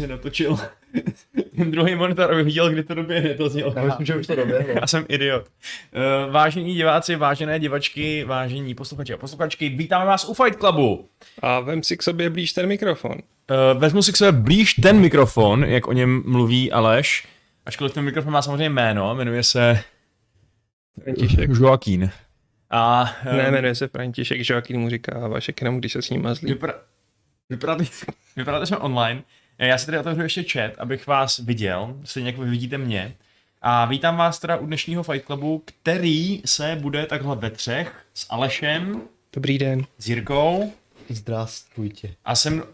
si natočil ten druhý monitor, abych viděl, kdy to doběhne, to znělo. Já myslím, že už to doběhlo. Já jsem idiot. Uh, vážení diváci, vážené divačky, vážení posluchači a posluchačky, vítáme vás u Fight Clubu. A vem si k sobě blíž ten mikrofon. Uh, vezmu si k sobě blíž ten mikrofon, jak o něm mluví Aleš, ačkoliv ten mikrofon má samozřejmě jméno, jmenuje se František. Joaquín. A, um, Ne, jmenuje se František, Joaquín mu říká Vašek jenom, když se s ním mazlí. Vypadá, vypadá, vypadá, jsme online. Já si tady otevřu ještě chat, abych vás viděl, stejně jako vy vidíte mě. A vítám vás teda u dnešního Fight Clubu, který se bude takhle ve třech s Alešem, Dobrý den. s Jirkou Zdrastujte. a se, mnou,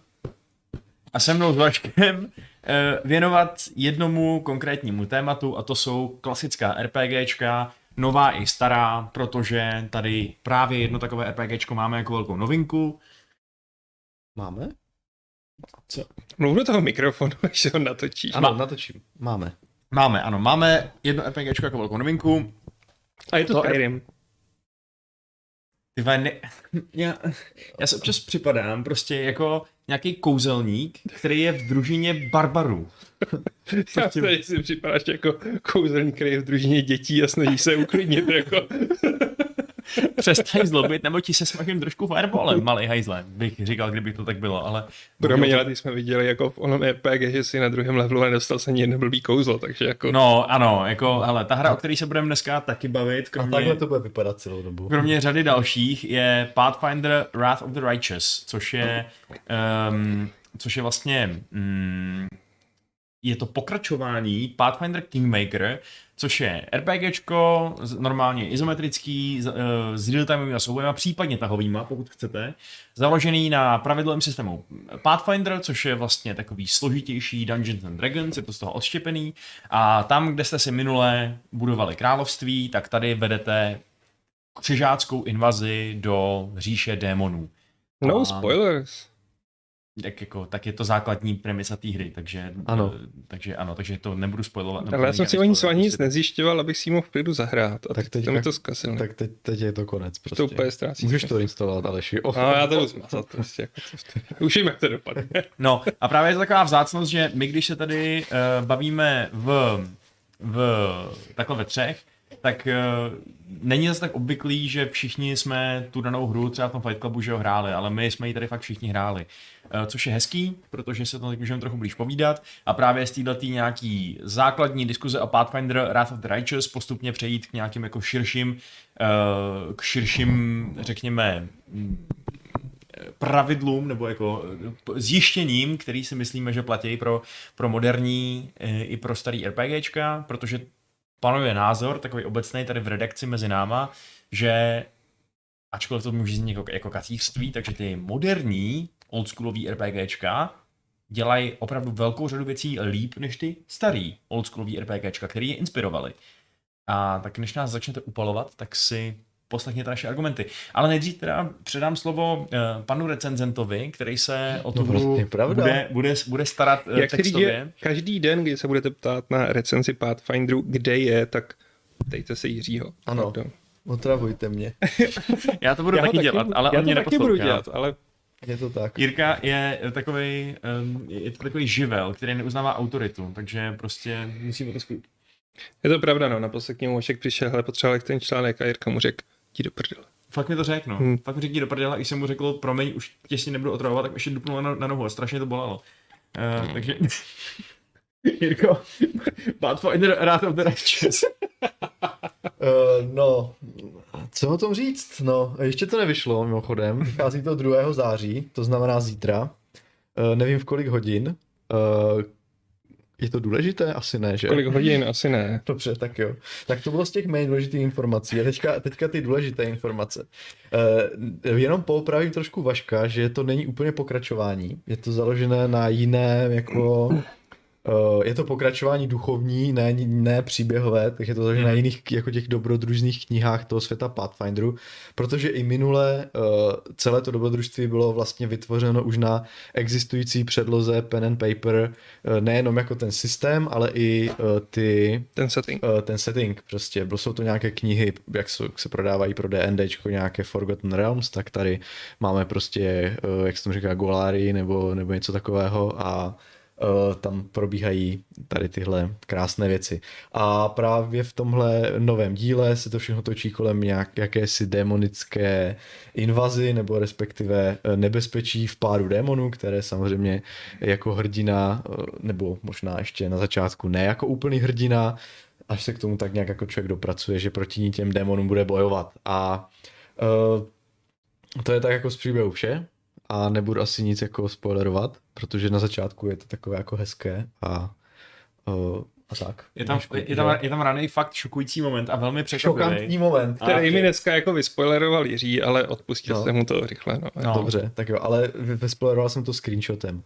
a se mnou s Vaškem eh, věnovat jednomu konkrétnímu tématu a to jsou klasická RPGčka, nová i stará, protože tady právě jedno takové RPGčko máme jako velkou novinku. Máme? Mluv do toho mikrofonu, až se ho natočíš. Ano, natočím. Máme. Máme, ano, máme jedno RPGčko jako velkou novinku. A je to To- Skyrim. Ty ne, já, já se občas připadám prostě jako nějaký kouzelník, který je v družině barbarů. Já se si připadáš jako kouzelník, který je v družině dětí a snaží se uklidnit. Jako. Přestaň zlobit, nebo ti se smažím trošku fireballem, malý hajzle, bych říkal, kdyby to tak bylo, ale... Promiň, ale ty jsme viděli jako v onom RPG, že si na druhém levelu nedostal se ani jedno blbý kouzlo, takže jako... No, ano, jako, hele, ta hra, o které se budeme dneska taky bavit, A kromě, takhle to bude vypadat celou dobu. kromě řady dalších, je Pathfinder Wrath of the Righteous, což je, um, což je vlastně, um, je to pokračování Pathfinder Kingmaker, což je RPGčko, normálně izometrický, s, uh, s real-timeovými soubojema, případně tahovýma, pokud chcete, založený na pravidlovém systému Pathfinder, což je vlastně takový složitější Dungeons and Dragons, je to z toho odštěpený, a tam, kde jste si minule budovali království, tak tady vedete křižáckou invazi do říše démonů. No A- spoilers. Tak, jako, tak je to základní premisa té hry, takže Ano. eh, takže ano, takže to nebudu spojovat. nebudu Ale já jsem si o ní vámi nic prostě- nezjišťoval, abych si ji mohl v klidu zahrát. A Tak teď to mi to zkazil. Tak teď, teď je to konec prostě. To úplně ztrácí Můžeš to instalovat, Aleši. Oh, No, já to jdu zmazat prostě. Jako, co- už vím, jak to dopadne. No a právě je to taková vzácnost, že my, když se tady uh, bavíme v, v takhle ve třech, tak uh, není zase tak obvyklý, že všichni jsme tu danou hru třeba v tom Fight Clubu že ho hráli, ale my jsme ji tady fakt všichni hráli. Uh, což je hezký, protože se to teď můžeme trochu blíž povídat a právě z této nějaký základní diskuze o Pathfinder Wrath of the Righteous postupně přejít k nějakým jako širším, uh, k širším, řekněme, mm, pravidlům nebo jako eh, zjištěním, který si myslíme, že platí pro, pro moderní eh, i pro starý RPGčka, protože panuje názor, takový obecný tady v redakci mezi náma, že ačkoliv to může znít jako, jako kacířství, takže ty moderní oldsschoolový RPGčka dělají opravdu velkou řadu věcí líp než ty starý oldschoolový RPGčka, který je inspirovali. A tak než nás začnete upalovat, tak si poslechněte naše argumenty. Ale nejdřív teda předám slovo uh, panu recenzentovi, který se o tu No, hru pravda. bude, bude, bude starat uh, Jak textově. že každý den, kdy se budete ptát na recenzi Pathfinderu, kde je, tak dejte se Jiřího. Ano. Pardon. Otravujte mě. Já to budu Já ho taky dělat, ale já on mě to taky budu dělat, ale Je to tak. Jirka je takový, je to takový živel, který neuznává autoritu, takže prostě musíme to zkusit. je to pravda, no. Naposled k němu Vašek přišel, hele, potřeboval ten článek a Jirka mu řekl, jdi do prdele. Fakt mi to řekl, no. Hmm. Fakt mi řekl do prdele, a když jsem mu řekl, promiň, už těsně nebudu otravovat, tak ještě dupnul na, na nohu a strašně to bolelo. Uh, takže... Jirko, Pathfinder Wrath of the Righteous. Uh, no, co o tom říct? No, ještě to nevyšlo, mimochodem. Vychází to 2. září, to znamená zítra. Uh, nevím v kolik hodin. Uh, je to důležité? Asi ne, že? Kolik hodin? Asi ne. Dobře, tak jo. Tak to bylo z těch méně důležitých informací. A teďka, teďka ty důležité informace. Uh, jenom poopravím trošku Vaška, že to není úplně pokračování. Je to založené na jiném jako... Uh, je to pokračování duchovní, ne, ne příběhové, takže je to založené na jiných jako těch dobrodružných knihách toho světa Pathfinderu, protože i minule uh, celé to dobrodružství bylo vlastně vytvořeno už na existující předloze pen and paper, uh, nejenom jako ten systém, ale i uh, ty Ten setting. uh, ten setting prostě, bylo jsou to nějaké knihy, jak se, jak se prodávají pro D&Dčko, nějaké Forgotten Realms, tak tady máme prostě, uh, jak se tomu říká, Golary nebo, nebo něco takového a tam probíhají tady tyhle krásné věci. A právě v tomhle novém díle se to všechno točí kolem nějak, jakési démonické invazy, nebo respektive eh, nebezpečí v páru démonů, které samozřejmě jako hrdina, uh, nebo možná ještě na začátku ne jako úplný hrdina, až se k tomu tak nějak jako člověk dopracuje, že proti ní těm démonům bude bojovat. A uh, to je tak jako z příběhu vše a nebudu asi nic jako spoilerovat, protože na začátku je to takové jako hezké a, uh, a tak. Je tam, je tam, je tam raný fakt šokující moment a velmi překvapivý. Šokantní moment. Který mi dneska jako vyspoileroval Jiří, ale odpustil No. jsem mu to rychle. No. No. Dobře, tak jo, ale vy- vyspoileroval jsem to screenshotem.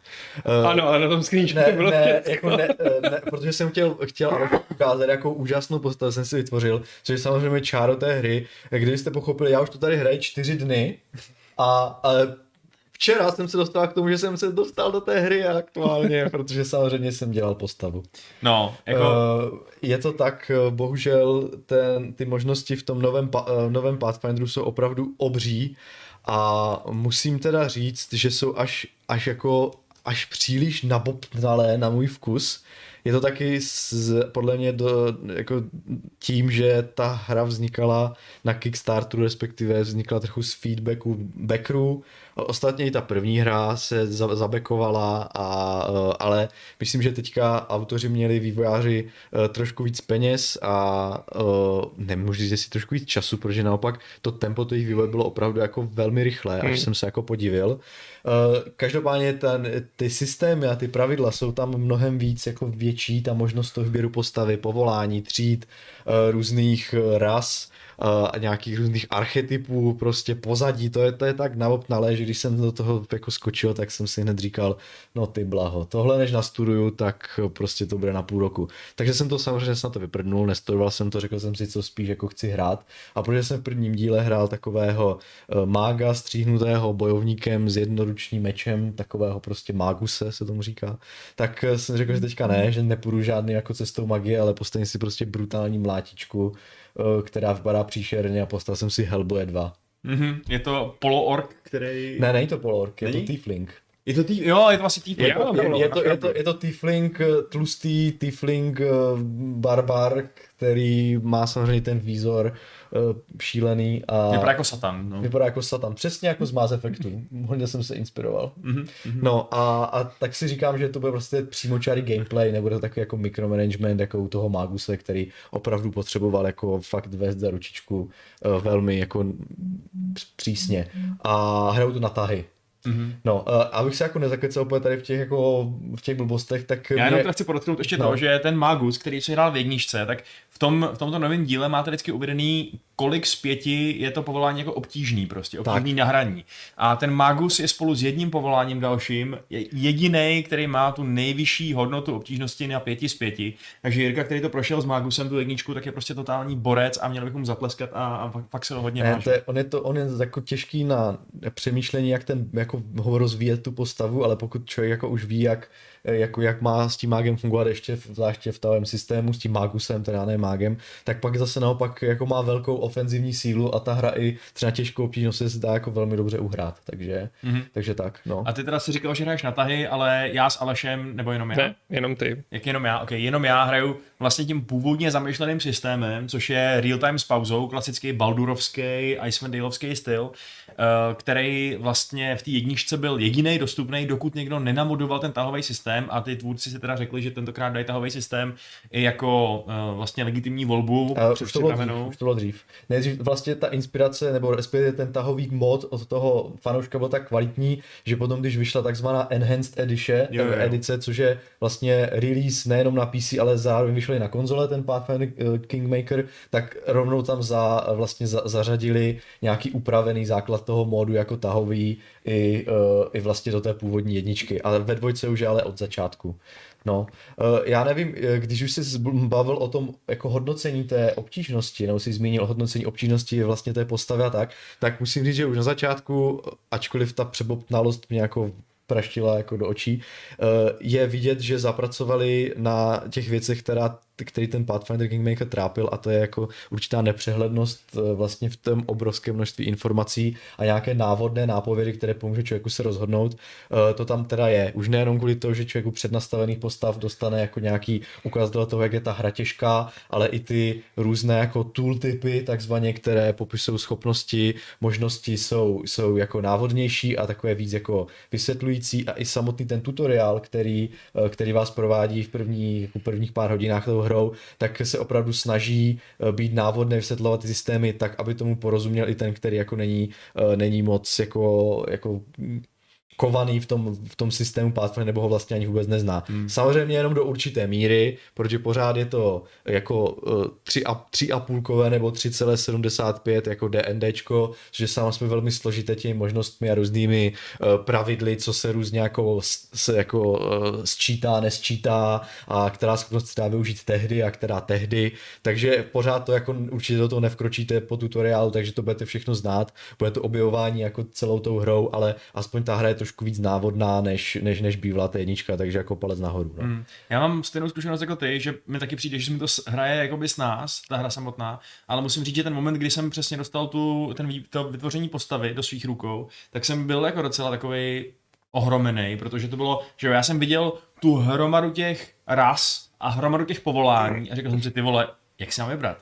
Uh, Ano, ale na tom screenshotu ne, bylo ne, jako ne, eh, ne, protože jsem chtěl, chtěl ukázat, jakou úžasnou postavu jsem si vytvořil, což je samozřejmě čáro té hry. Kdybyste pochopili, já už to tady hraji čtyři dny a, ale včera jsem se dostal k tomu, že jsem se dostal do té hry aktuálně, protože samozřejmě jsem dělal postavu. No, jako... Uh, je to tak, eh, bohužel ten, ty možnosti v tom novém, eh, novém Pathfinderu jsou opravdu obří a musím teda říct, že jsou až, až jako až příliš nabobtnalé na můj vkus. Je to taky z, podle mě do, jako tím, že ta hra vznikala na Kickstarteru, respektive vznikla trochu z feedbacku backerů. Ostatně i ta první hra se za, zabekovala, a, eh, ale myslím, že teďka autoři měli vývojáři eh, trošku víc peněz a eh, nemůžu říct, jestli trošku víc času, protože naopak to tempo těch vývoje bylo opravdu jako velmi rychlé, až Hmm. jsem se jako podivil. Každopádně ten, ty systémy a ty pravidla jsou tam mnohem víc jako větší, ta možnost toho výběru postavy, povolání, tříd, různých ras, a nějakých různých archetypů, prostě pozadí, to je, to je tak navopnalé, že když jsem do toho jako skočil, tak jsem si hned říkal, no ty blaho, tohle než nastuduju, tak prostě to bude na půl roku. Takže jsem to samozřejmě snad to vyprdnul, nestudoval jsem to, řekl jsem si, co spíš jako chci hrát. A protože jsem v prvním díle hrál takového eh, mága stříhnutého bojovníkem s jednoručním mečem, takového prostě máguse se tomu říká, tak eh, jsem řekl, že teďka ne, že nepůjdu žádný jako cestou magie, ale postavím si prostě brutální mlátičku, eh, která vypadá příšerně a postavil jsem si Hellboy 2. Mhm, je to poloork, který... Ne, ne, je to polork, je Není? to tiefling. Je to tý... Jo, je to asi. Je to- Je, bylo, je, to, je, to, je to tiefling, eh, tlustý tiefling eh, barbar, který má samozřejmě ten výzor eh, šílený a Vypadá jako satan, no. vypadá jako satan. Přesně jako z Mass Effectu. Hodně jsem se inspiroval. Mhm, mhm. No a, a tak si říkám, že to bude prostě přímočarý gameplay, nebude to takový jako micromanagement jako u toho Maguse, který opravdu potřeboval jako fakt vést za ručičku uh, velmi jako přísně. A hrajou to na tahy. Mhm. No, uh, abych se jako nezakecal úplně tady v těch jako v těch blbostech, tak Já jenom mě- chci podotknout ještě No. to, že ten Magus, který si hrál v jedničce, tak tom, v tomto novém díle máte vždycky uvedený, kolik z pěti je to povolání jako obtížný prostě, obtížný na hraní. A ten Magus je spolu s jedním povoláním dalším jediný, který má tu nejvyšší hodnotu obtížnosti na pěti z pěti. Takže Jirka, který to prošel s Magusem tu jedničku, tak je prostě totální borec a měl bychom zatleskat a, a fakt- se to hodně Ne, to je, on, je to, on je jako těžký na přemýšlení, jak ten, jako ho rozvíjet tu postavu, ale pokud člověk jako už ví, jak, jako, jak má s tím mágem fungovat ještě, v- zvláště v tavém systému, s tím mágusem, teda ne mágem, tak pak zase naopak jako má velkou ofenzivní sílu a ta hra i třeba těžkou obtížnost se zdá jako velmi dobře uhrát, takže, Mhm. takže tak, no. A ty teda si říkal, že hraješ na tahy, ale já s Alešem, nebo jenom já? Ne, jenom ty. Jak jenom já? Ok, jenom já hraju vlastně tím původně zamýšleným systémem, což je real time s pauzou, klasický baldurovský, Icewind Daleovský styl, eh, který vlastně v té jedničce byl jediný dostupný, dokud někdo nenamodoval ten tahový systém a ty tvůrci si teda řekli, že tentokrát dají tahový systém i jako eh, vlastně legitimní volbu A už to bylo dřív, už to bylo dřív. Nejdřív vlastně ta inspirace, nebo respektive ten tahový mod od toho fanouška byl tak kvalitní, že potom, když vyšla takzvaná Enhanced Edition, Jo, jo, edice, což je vlastně release nejenom na PC, ale zároveň vyšly na konzole, ten Pathfinder eh, Kingmaker, tak rovnou tam za, vlastně za, zařadili nějaký upravený základ toho modu jako tahový i, uh, i vlastně do té původní jedničky. Ale ve dvojce už je ale od začátku. No, eh, já nevím, eh, když už jsi bavil o tom jako hodnocení té obtížnosti, nebo jsi zmínil hodnocení obtížnosti vlastně té postavy a tak, tak musím říct, že už na začátku, ačkoliv ta přebopnalost mě jako praštila jako do očí, eh, je vidět, že zapracovali na těch věcech, která který ten Pathfinder Kingmaker trápil a to je jako určitá nepřehlednost eh, vlastně v tom obrovském množství informací a nějaké návodné nápovědy, které pomůže člověku se rozhodnout. Eh, to tam teda je. Už nejenom kvůli tomu, že člověk u přednastavených postav dostane jako nějaký ukazatel toho, jak je ta hra těžká, ale i ty různé jako tooltipy, takzvaně, které popisují schopnosti, možnosti jsou, jsou jako návodnější a takové víc jako vysvětlující a i samotný ten tutoriál, který, eh, který vás provádí v první, v prvních pár hodinách tou hrou, tak se opravdu snaží eh, být návodné, vysvětlovat ty systémy tak, aby tomu porozuměl i ten, který jako není, eh, není moc jako, jako kovaný v tom, v tom systému Pathfinder nebo ho vlastně ani vůbec nezná. Hmm. Samozřejmě jenom do určité míry, protože pořád je to jako uh, 3,5 kové nebo 3,75 jako DNDčko, že sám jsme velmi složité těmi možnostmi a různými uh, pravidly, co se různě jako, se jako sčítá, nesčítá a která schopnost se dá využít tehdy a která tehdy, takže pořád to jako určitě do toho nevkročíte po tutoriálu, takže to budete všechno znát, bude to objevování jako celou tou hrou, ale aspoň ta hra je trošku víc návodná, než, než, než bývala ta jednička, takže jako palec nahoru. No. Mm. Já mám stejnou zkušenost jako ty, že mi taky přijde, že mi to hraje jakoby s nás, ta hra samotná, ale musím říct, že ten moment, kdy jsem přesně dostal tu, ten, to vytvoření postavy do svých rukou, tak jsem byl jako docela takový ohromený, protože to bylo, že já jsem viděl tu hromadu těch ras a hromadu těch povolání a řekl jsem si, ty vole, jak si mám vybrat?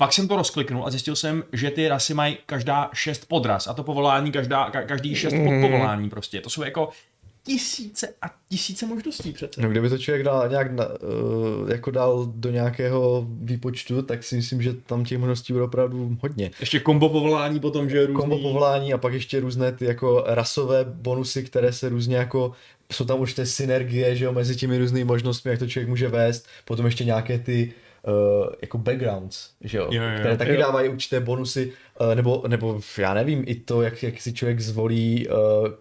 Pak jsem to rozkliknul a zjistil jsem, že ty rasy mají každá šest podras a to povolání každá, každý šest mm. podpovolání prostě. To jsou jako tisíce a tisíce možností přece. No kdyby to člověk dal nějak na, uh, jako dal do nějakého výpočtu, tak si myslím, že tam těch možností bude opravdu hodně. Ještě kombo povolání potom, že různý... Kombo povolání a pak ještě různé ty jako rasové bonusy, které se různě jako jsou tam určité synergie, že jo, mezi těmi různými možnostmi, jak to člověk může vést, potom ještě nějaké ty uh, jako backgrounds, že jo? Jo, jo, které taky jo. dávají určité bonusy, uh, nebo, nebo já nevím, i to, jak, jak si člověk zvolí uh,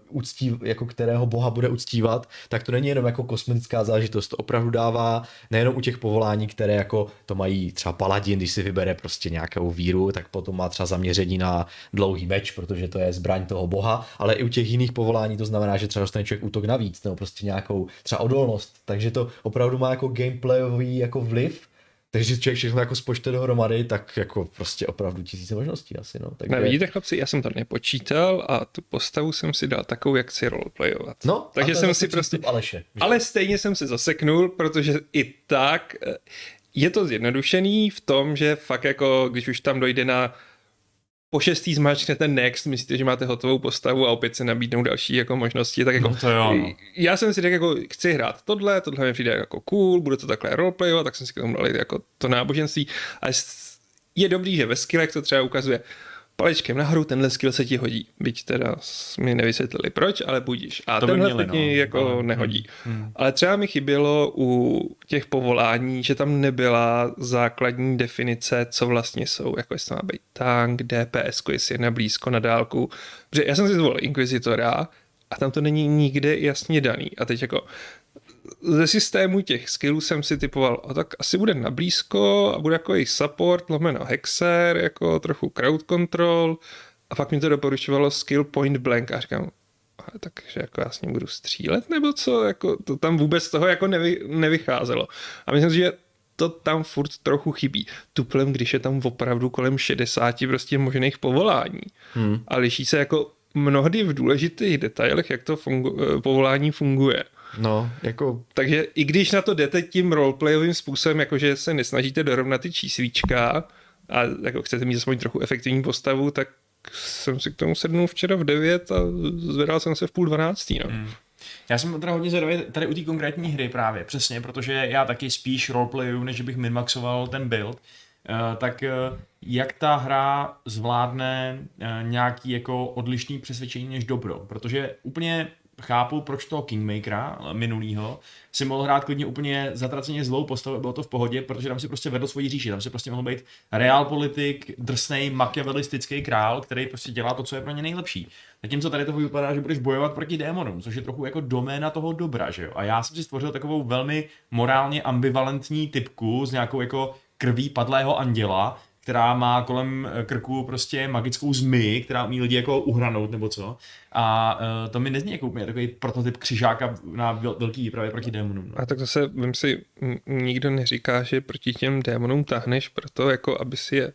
uctív, jako kterého boha bude uctívat, tak to není jenom jako kosmetická záležitost, to opravdu dává nejenom u těch povolání, které jako to mají třeba paladin, když si vybere prostě nějakou víru, tak potom má třeba zaměření na dlouhý meč, protože to je zbraň toho boha, ale i u těch jiných povolání to znamená, že třeba dostane člověk útok navíc, nebo prostě nějakou třeba odolnost, takže to opravdu má jako gameplayový jako vliv takže člověk všechno jako spočte dohromady, tak jako prostě opravdu tisíce možností asi, no. Takže... No, vidíte chlapci, já jsem to nepočítal a tu postavu jsem si dal takovou, jak si roleplayovat. No, takže jsem si prostě... Aleše, ale stejně jsem se zaseknul, protože i tak eh, je to zjednodušený v tom, že fakt jako, když už tam dojde na po šestý zmáčknete next, myslíte, že máte hotovou postavu a opět se nabídnou další jako možnosti, tak jako, no to jo, no. já jsem si řekl, jako chci hrát tohle, tohle mi přijde jako cool, bude to takhle roleplayovat, tak jsem si k tomu dal jako to náboženství a je dobrý, že ve skillech to třeba ukazuje, palečkem nahoru, tenhle skill se ti hodí. Byť teda mi nevysvětlili proč, ale budíš. A to tenhle měli, se ti no. jako no. nehodí. Hmm. hmm. Ale třeba mi chybělo u těch povolání, že tam nebyla základní definice, co vlastně jsou, jako jestli to má být tank, DPS, jestli je na blízko, na dálku. Protože já jsem si zvolil Inquisitora a tam to není nikde jasně daný. A teď jako ze systému těch skillů jsem si typoval, a tak asi bude na blízko a bude jako jejich support, lomeno hexer, jako trochu crowd control a pak mi to doporučovalo skill point blank a říkám, takže jako já s ním budu střílet, nebo co, jako to tam vůbec toho jako nevy, nevycházelo. A myslím si, že to tam furt trochu chybí. Tuplem, když je tam opravdu kolem 60 prostě možných povolání. Hmm. A liší se jako mnohdy v důležitých detailech, jak to fungu- povolání funguje. No, jako... Takže i když na to jdete tím roleplayovým způsobem, jakože se nesnažíte dorovnat ty číslička a jako chcete mít aspoň trochu efektivní postavu, tak jsem si k tomu sednul včera v 9 a zvedal jsem se v půl dvanáctý, no. Hmm. Já jsem teda hodně zvědavý tady u té konkrétní hry právě, přesně, protože já taky spíš roleplayu, než bych minmaxoval ten build, uh, tak uh, jak ta hra zvládne uh, nějaký jako odlišný přesvědčení než dobro, protože úplně chápu, proč toho Kingmakera minulýho si mohl hrát klidně úplně zatraceně zlou postavu, bylo to v pohodě, protože tam si prostě vedl svoji říši, tam si prostě mohl být reál politik, drsný, machiavelistický král, který prostě dělá to, co je pro ně nejlepší. Zatímco tady to vypadá, že budeš bojovat proti démonům, což je trochu jako doména toho dobra, že jo. A já jsem si stvořil takovou velmi morálně ambivalentní typku s nějakou jako krví padlého anděla, která má kolem eh, krku prostě magickou zmy, která umí lidi jako uhranout nebo co. A uh, to mi nezní jako úplně takový prototyp křižáka na vel- velký výpravě proti démonům. No. A tak zase, vím si, nikdo neříká, že proti těm démonům tahneš proto, jako aby si je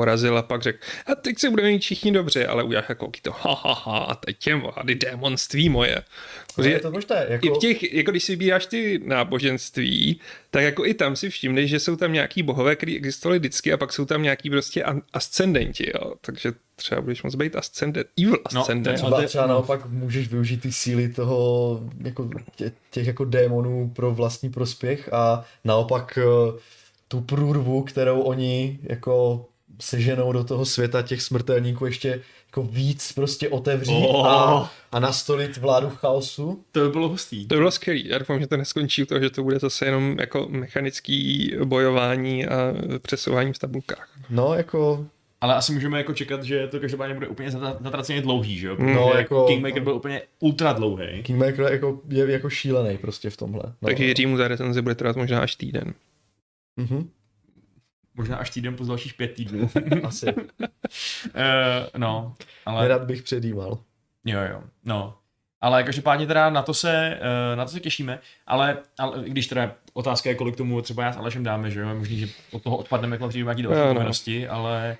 porazil a pak řekl, a teď se budeme mít všichni dobře, ale uděláš jako to, ha, ha, ha, a teď těm vady démonství moje. No, je to možné. Jako... I v těch, jako když si vybíráš ty náboženství, tak jako i tam si všimneš, že jsou tam nějaký bohové, který existovali vždycky a pak jsou tam nějaký prostě ascendenti, jo. Takže třeba budeš moc být ascendent, evil No, ascendent. je- Třeba, třeba naopak můžeš využít ty síly toho, jako tě, těch jako démonů pro vlastní prospěch a naopak eh, tu průrvu, kterou oni jako seženou do toho světa těch smrtelníků ještě jako víc prostě otevřít Oh. a, a nastolit vládu chaosu. To by bylo hustý. To bylo skvělý. Já doufám, že to neskončí u toho, že to bude zase jenom jako mechanický bojování a přesouvání v tabulkách. No, jako Ale asi můžeme jako čekat, že to každopádně bude úplně zatra- zatraceně dlouhý, že jo? Protože No, jako- Kingmaker byl úplně ultra dlouhý. Kingmaker je jako, je jako šílený prostě v tomhle. No. Takže Jiřímu ta recenze bude trvat možná až týden. Mhm, Možná až týden po dalších pět týdnů. asi. uh, no, ale... Nerad bych předjímal. Jo, jo, no. Ale každopádně teda na to se, eh, na to se těšíme, ale, ale když teda otázka je, kolik tomu třeba já s Alešem dáme, že jo, možný, že od toho odpadneme, jak přijde nějaký další no. povinnosti, ale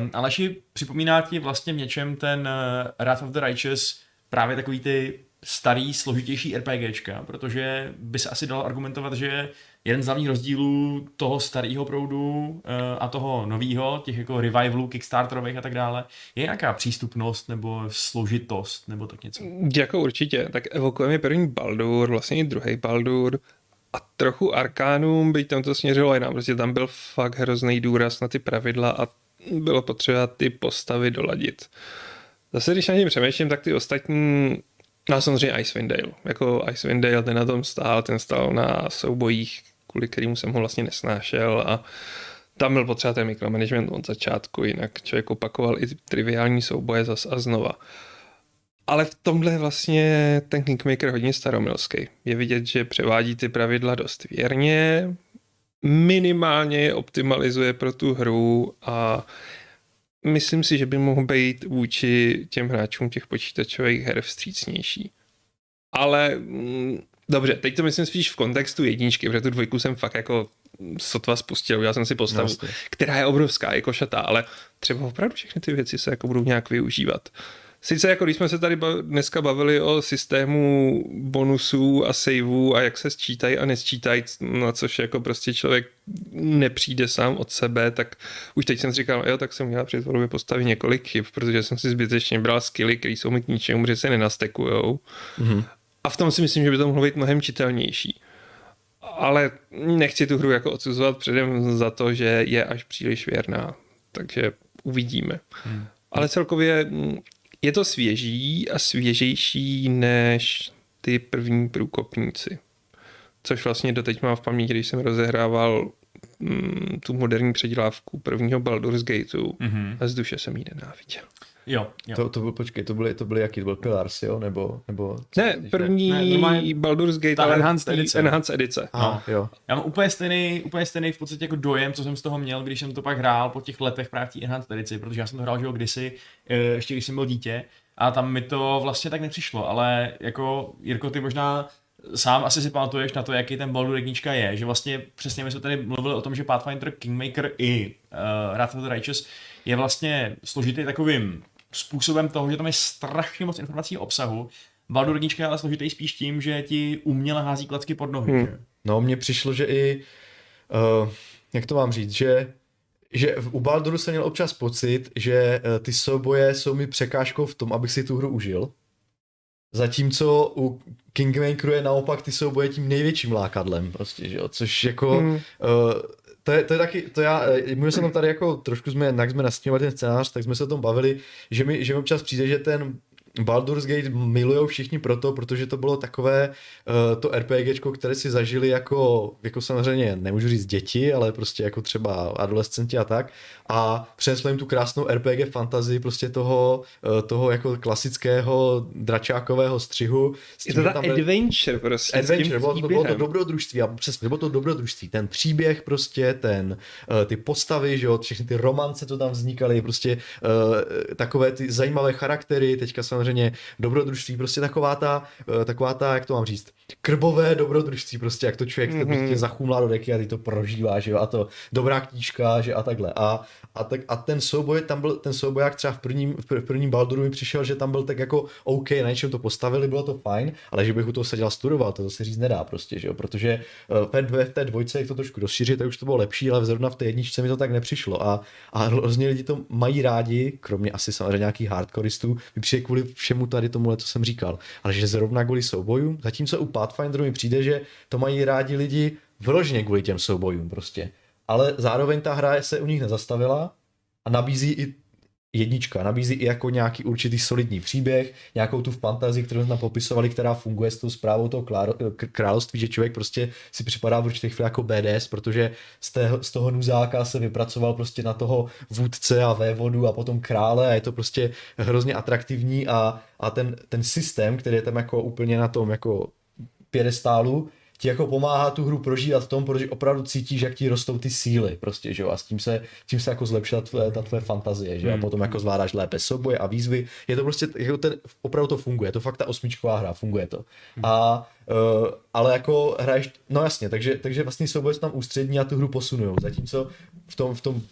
um, Aleši, připomíná ti vlastně v něčem ten uh, Wrath of the Righteous právě takový ty starý, složitější RPGčka, protože by se asi dalo argumentovat, že jeden z hlavních rozdílů toho starého proudu uh, a toho nového, těch jako revivalů, kickstarterových a tak dále, je nějaká přístupnost nebo složitost nebo tak něco. Jako určitě, tak evokujeme první Baldur, vlastně i druhý Baldur a trochu Arkánum, byť tam to směřilo jinam, prostě tam byl fakt hrozný důraz na ty pravidla a bylo potřeba ty postavy doladit. Zase, když na tím přemýšlím, tak ty ostatní, no samozřejmě Icewind Dale. Jako Icewind Dale, ten na tom stál, ten stál na soubojích, kvůli kterému jsem ho vlastně nesnášel a tam byl potřeba ten micromanagement od začátku, jinak člověk opakoval i triviální souboje zas a znova. Ale v tomhle vlastně ten Kingmaker hodně staromilský. Je vidět, že převádí ty pravidla dost věrně, minimálně je optimalizuje pro tu hru a myslím si, že by mohl být vůči těm hráčům těch počítačových her vstřícnější. Ale mm, dobře, teď to myslím spíš v kontextu jedničky, protože tu dvojku jsem fakt jako sotva spustil, udělal jsem si postavu, Jasně. která je obrovská, je košatá, ale třeba opravdu všechny ty věci se jako budou nějak využívat. Sice jako když jsme se tady dneska bavili o systému bonusů a saveů a jak se sčítají a nesčítají, na což jako prostě člověk nepřijde sám od sebe, tak už teď jsem si říkal, jo, tak jsem měl při tvorbě postavit několik chyb, protože jsem si zbytečně bral skilly, které jsou mi k ničemu, že se nenastekujou. Mhm. A v tom si myslím, že by to mohlo být mnohem čitelnější. Ale nechci tu hru jako odsuzovat předem za to, že je až příliš věrná. Takže uvidíme. Hmm. Ale celkově mm, je to svěží a svěžejší než ty první průkopníci. Což vlastně doteď mám v paměti, když jsem rozehrával mm, tu moderní předělávku prvního Baldur's Gateu Mhm. a z duše jsem jí nenáviděl. Jo, jo. To, to byl, počkej, to byly, to byly jaký, to byl Pillars, jo? Nebo, nebo Ne, první Ne, ne, normálně Baldur's Gate, ta ale enhanced edice. Enhanced edice. Aha, jo. Já mám úplně stejný, úplně stejný v podstatě jako dojem, co jsem z toho měl, když jsem to pak hrál po těch letech právě v té Enhanced edici, protože já jsem to hrál že jo, kdysi, eh, ještě když jsem byl dítě, a tam mi to vlastně tak nepřišlo, ale jako Jirko, ty možná sám asi si pamatuješ na to, jaký ten Baldur jednička je, že vlastně přesně my jsme tady mluvili o tom, že Pathfinder, Kingmaker i uh, Wrath of the Righteous je vlastně složitý takovým způsobem toho, že tam je strašně moc informací o obsahu. Baldur je ale složitý spíš tím, že ti uměle hází klacky pod nohy. Hmm. že? No, mně přišlo, že i, uh, jak to mám říct, že že v- u Balduru jsem měl občas pocit, že uh, ty souboje jsou mi překážkou v tom, abych si tu hru užil. Zatímco u Kingmakeru je naopak ty souboje tím největším lákadlem prostě, že jo, což jako Hmm. uh, to je, to je taky, to já, eh, my jsme tam tady jako trošku jsme, jak jsme nastínovali ten scénář, tak jsme se o tom bavili, že mi, že mi občas přijde, že ten Baldur's Gate milujou všichni proto, protože to bylo takové uh, to RPGčko, které si zažili jako, jako samozřejmě, nemůžu říct děti, ale prostě jako třeba adolescenti a tak a přineslo jim tu krásnou RPG fantazii prostě toho, uh, toho jako klasického dračákového střihu. S tím, je to ta adventure prostě. Adventure, bylo to, bylo to dobrodružství a přesně, bylo to dobrodružství. Ten příběh prostě, ten, uh, ty postavy, že jo, všechny ty romance, co tam vznikaly, prostě uh, takové ty zajímavé charaktery, teďka samozřejmě dobrodružství, prostě taková ta, uh, taková ta, jak to mám říct, krbové dobrodružství, prostě jak to člověk mm-hmm. prostě zachumlá do deky a ty to prožívá, že jo, a to dobrá knížka, že a takhle. A, a, tak, a ten souboj, tam byl, ten souboj, jak třeba v prvním, v prvním Balduru mi přišel, že tam byl tak jako OK, na něčem to postavili, bylo to fajn, ale že bych u toho seděl studoval, to se říct nedá prostě, že jo, protože v té, v té dvojce, jak to trošku rozšířit, tak už to bylo lepší, ale zrovna v té jedničce mi to tak nepřišlo a, a hrozně lidi to mají rádi, kromě asi samozřejmě nějakých hardcoreistů, mi přijde kvůli všemu tady tomu, co jsem říkal, ale že zrovna kvůli soubojům, zatímco u Pathfinderu mi přijde, že to mají rádi lidi vyloženě kvůli těm soubojům prostě. Ale zároveň ta hra se u nich nezastavila a nabízí i jednička, nabízí i jako nějaký určitý solidní příběh, nějakou tu fantazii, kterou jsme popisovali, která funguje s tou zprávou toho království, že člověk prostě si připadá v určitých chvíli jako BDS, protože z, té, z toho nuzáka se vypracoval prostě na toho vůdce a vévodu a potom krále a je to prostě hrozně atraktivní a, a ten, ten systém, který je tam jako úplně na tom jako pědestálu, ti jako pomáhá tu hru prožívat v tom, protože opravdu cítíš, jak ti rostou ty síly, prostě, že jo, a s tím se, tím se jako zlepšila tvoje, ta tvoje fantazie, že jo, a hmm. potom jako zvládáš lépe souboje a výzvy, je to prostě, jako ten, opravdu to funguje, je to fakt ta osmičková hra, funguje to. Hmm. A Uh, ale jako hraješ, no jasně, takže, takže vlastně souboje tam ústřední a tu hru posunujou, zatímco v tom, v tom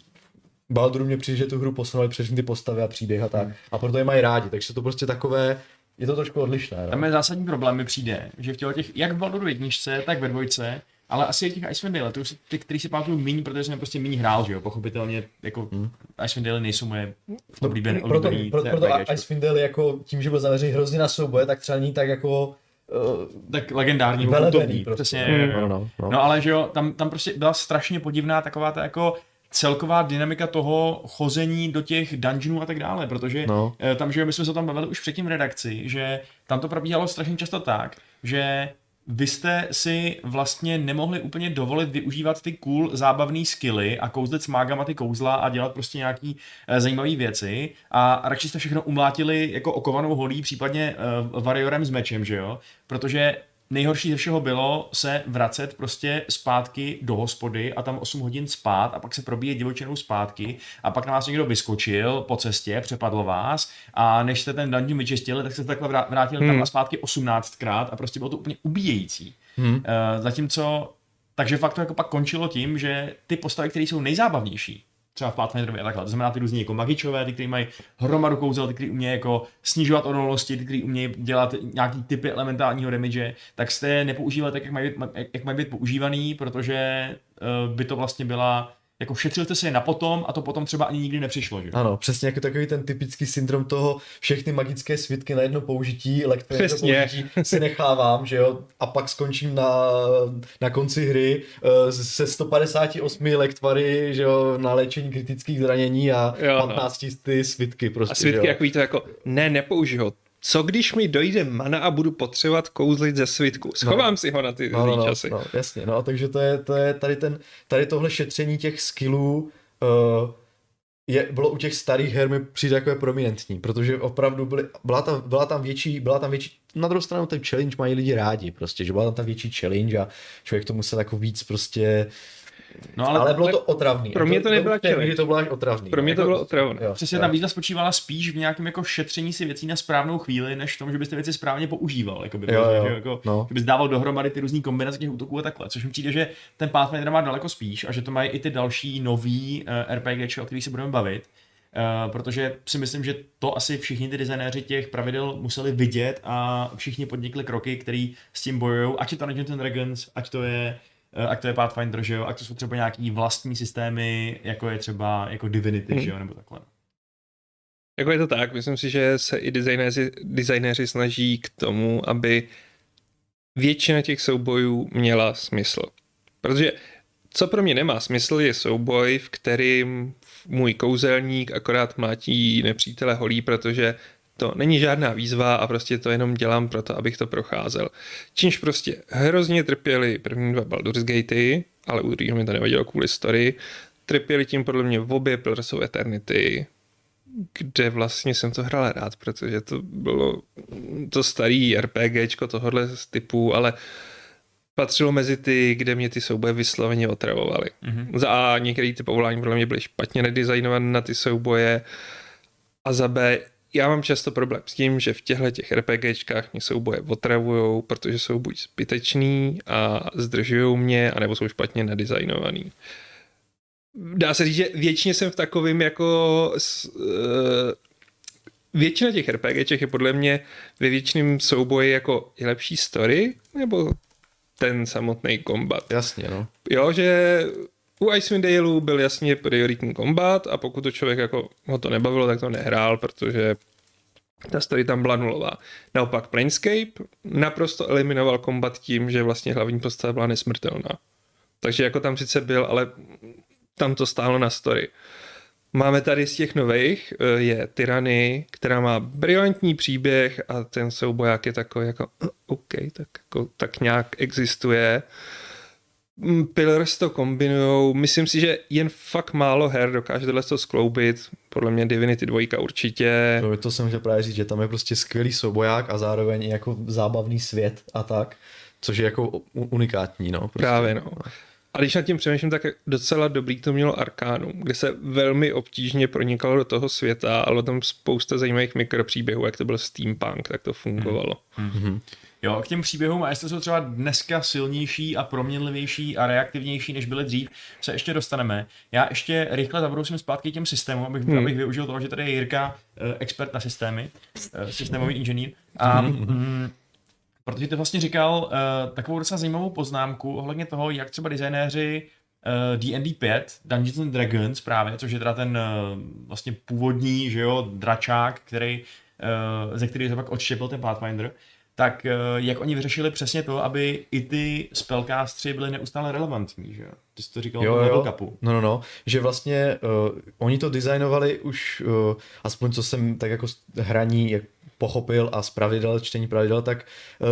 Balduru mě přijde, že tu hru posunuli především ty postavy a příběh a tak. Hmm. A proto je mají rádi, takže to prostě takové je to trošku odlišné. No? Tam je zásadní problém, mi přijde, že v těch, jak v Balduru jedničce, tak ve dvojce, ale asi i těch Icewind Dale, to už ty, který si pamatuju méně, protože jsem prostě méně hrál, že jo, pochopitelně, jako hmm. Icewind Dale nejsou moje oblíbené, proto, oblíbený proto, proto Icewind Dale jako tím, že byl zaměřený hrozně na souboje, tak třeba není tak jako uh, tak legendární, velebený, prostě. přesně. No, no, no. no, ale že jo, tam, tam prostě byla strašně podivná taková ta jako celková dynamika toho chození do těch dungeonů a tak dále, protože no. Eh, tam, že my jsme se tam bavili už předtím v redakci, že tam to probíhalo strašně často tak, že vy jste si vlastně nemohli úplně dovolit využívat ty cool zábavné skilly a kouzlet s mágama ty kouzla a dělat prostě nějaký e, zajímavé věci a radši jste všechno umlátili jako okovanou holí, případně e, variorem s mečem, že jo? Protože nejhorší ze všeho bylo se vracet prostě zpátky do hospody a tam 8 hodin spát a pak se probíjet divočenou zpátky a pak na vás někdo vyskočil po cestě, přepadl vás a než jste ten dungeon vyčistili, tak se takhle vrátili hmm. tam a zpátky 18krát a prostě bylo to úplně ubíjející. Hmm. Uh, zatímco, takže fakt to jako pak končilo tím, že ty postavy, které jsou nejzábavnější, třeba v Pathfinderovi a takhle. To znamená ty různí jako magičové, ty, kteří mají hromadu kouzel, ty, kteří umějí jako snižovat odolnosti, ty, kteří umějí dělat nějaký typy elementálního damage, tak jste nepoužívali tak, jak mají být, jak mají být používaný, protože uh, by to vlastně byla jako šetřil jste si je na potom a to potom třeba ani nikdy nepřišlo, že? Ano, přesně jako takový ten typický syndrom toho, všechny magické svitky na jedno použití, elektronické použití si nechávám, že jo, a pak skončím na, na konci hry uh, se 158 lektvary, že jo, na léčení kritických zranění a jo, 15 no. ty svitky prostě, A svitky, jak víte, jako ne, nepoužiju co když mi dojde mana a budu potřebovat kouzlit ze svitku? Schovám no. si ho na ty no, no, časy. No, jasně, no, takže to je, to je tady, ten, tady tohle šetření těch skillů uh, je, bylo u těch starých her mi přijde jako je prominentní, protože opravdu byly, byla, tam, byla tam větší, byla tam větší, na druhou stranu ten challenge mají lidi rádi prostě, že byla tam ta větší challenge a člověk to musel jako víc prostě No, ale, ale bylo to otravný. Pro mě to nebyla challenge. to bylo až otravný. Pro mě to bylo otravné. Přesně ta výzva spočívala spíš v nějakém jako šetření si věcí na správnou chvíli, než v tom, že byste věci správně používal. Jako by, jo, jo, že, jako, no. že bys dával dohromady ty různé kombinace těch útoků a takhle. Což mi přijde, že ten Pathfinder má daleko spíš a že to mají i ty další nový uh, eh, RPG, o kterých se budeme bavit. Uh, protože si myslím, že to asi všichni ty designéři těch pravidel museli vidět a všichni podnikli kroky, které s tím bojují, ať je to Dungeons Dragons, ať to je Eh, ať to je Pathfinder, že jo, ať to jsou třeba nějaký vlastní systémy, jako je třeba jako Divinity, mm. že jo, nebo takhle. Jako je to tak, myslím si, že se i designéři, designéři snaží k tomu, aby většina těch soubojů měla smysl. Protože co pro mě nemá smysl, je souboj, v kterým můj kouzelník akorát mátí nepřítele holí, protože to není žádná výzva a prostě to jenom dělám proto, abych to procházel. Čímž prostě hrozně trpěli první dva Baldur's Gatey, ale u druhého mi to nevadilo kvůli story. Trpěli tím podle mě v obě Pillars of Eternity, kde vlastně jsem to hrál rád, protože to bylo to starý RPGčko tohohle z typu, ale patřilo mezi ty, kde mě ty souboje vysloveně otravovaly. Mm-hmm. Za A některé ty povolání podle mě byly špatně redesignované na ty souboje a za B já mám často problém s tím, že v těchto těch RPGčkách mě souboje otravujou, protože jsou buď zbytečný a zdržují mě, anebo jsou špatně nadizajnovaný. Dá se říct, že většině jsem v takovém jako uh, většina těch RPGček je podle mě ve většiném souboji jako je lepší story, nebo ten samotný kombat. Jasně, no. Jo, že u Icewind Dale byl jasně prioritní kombat a pokud to člověk jako ho to nebavilo, tak to nehrál, protože ta story tam byla nulová. Naopak Planescape naprosto eliminoval kombat tím, že vlastně hlavní postava byla nesmrtelná. Takže jako tam sice byl, ale tam to stálo na story. Máme tady z těch nových eh, je Tyranny, která má brilantní příběh a ten souboják je takový jako eh, OK, tak, jako, tak nějak existuje. Mm, Pillars to kombinujou, myslím si, že jen fakt málo her dokáže tohle to skloubit, podle mě Divinity 2 určitě. No, to jsem chtěl právě říct, že tam je prostě skvělý souboják a zároveň jako zábavný svět a tak, což je jako unikátní, no. Prostě. Právě, no. A když nad tím přemýšlím, tak docela dobrý to mělo Arkánu, kde se velmi obtížně pronikalo do toho světa, ale tam spousta zajímavých mikropříběhů, jak to byl steampunk, tak to fungovalo. Mm-hmm. Jo, k těm příběhům, a jestli jsou třeba dneska silnější a proměnlivější a reaktivnější, než byly dřív, se ještě dostaneme. Já ještě rychle zabrousím zpátky těm systémům, abych, hmm. abych využil toho, že tady je Jirka, eh, expert na systémy, eh, systémový inženýr. A, mm, protože ty vlastně říkal uh, takovou docela zajímavou poznámku ohledně toho, jak třeba designéři D&D 5, Dungeons and Dragons právě, což je teda ten uh, vlastně původní, že jo, dračák, který, uh, ze který se pak odštěpil ten Pathfinder, tak uh, jak oni vyřešili přesně to, aby i ty spellcastři byly neustále relevantní, že? Ty jsi to říkal jo, jo. kapu. No, no, no, že vlastně uh, oni to designovali už, uh, aspoň co jsem tak jako hraní jak pochopil a z pravidel, čtení pravidel, tak uh,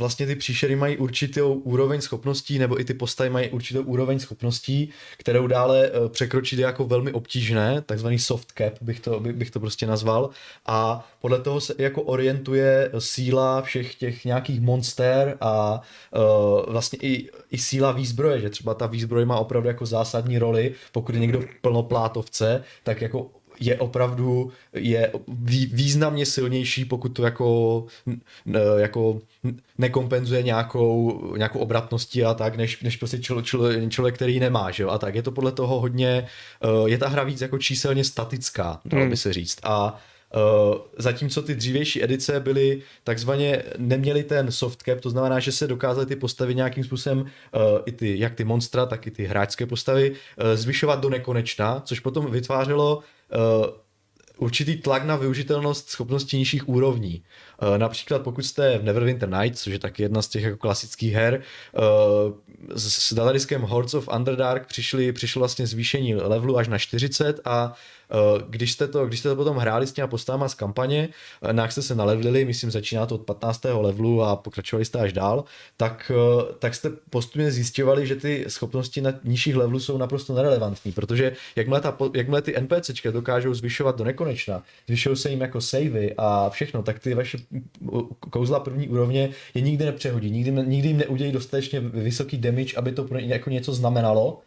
vlastně ty příšery mají určitou úroveň schopností, nebo i ty postavy mají určitou úroveň schopností, kterou dále uh, překročit je jako velmi obtížné, takzvaný soft cap bych to, by, bych to prostě nazval. A podle toho se jako orientuje síla všech těch nějakých monster a uh, vlastně i, i síla výzbroje, že třeba ta výzbroj má opravdu jako zásadní roli, pokud je někdo plnoplátovce, tak jako je opravdu je významně silnější, pokud to jako, jako nekompenzuje nějakou, nějakou obratností a tak, než, než prostě člo, člo, člověk, který nemá, že jo, a tak. Je to podle toho hodně, je ta hra víc jako číselně statická, dalo hmm. by se říct. A Uh, zatímco ty dřívější edice byly takzvaně, neměly ten soft cap, to znamená, že se dokázaly ty postavy nějakým způsobem, uh, i ty, jak ty monstra, tak i ty hráčské postavy, uh, zvyšovat do nekonečna, což potom vytvářelo určitý tlak na využitelnost schopností nižších úrovní. Uh, například pokud jste v Neverwinter Nights, což je taky jedna z těch jako klasických her, uh, s, s dalariskem Hordes of Underdark přišli, přišlo vlastně zvýšení levelu až na 40 a Eh, když jste to, když jste to potom hráli s těma postavama z kampaně, eh, na jak jste se nalevlili, myslím začíná to od 15. levelu a pokračovali jste až dál, tak, eh, tak jste postupně zjistěvali, že ty schopnosti na nižších levelů jsou naprosto nerelevantní, protože jakmile, ta, jakmile ty NPCčka dokážou zvyšovat do nekonečna, zvyšují se jim jako savey a všechno, tak ty vaše kouzla první úrovně je nikdy nepřehodí, nikdy, nikdy jim neudějí dostatečně vysoký damage, aby to pro ně jako něco znamenalo.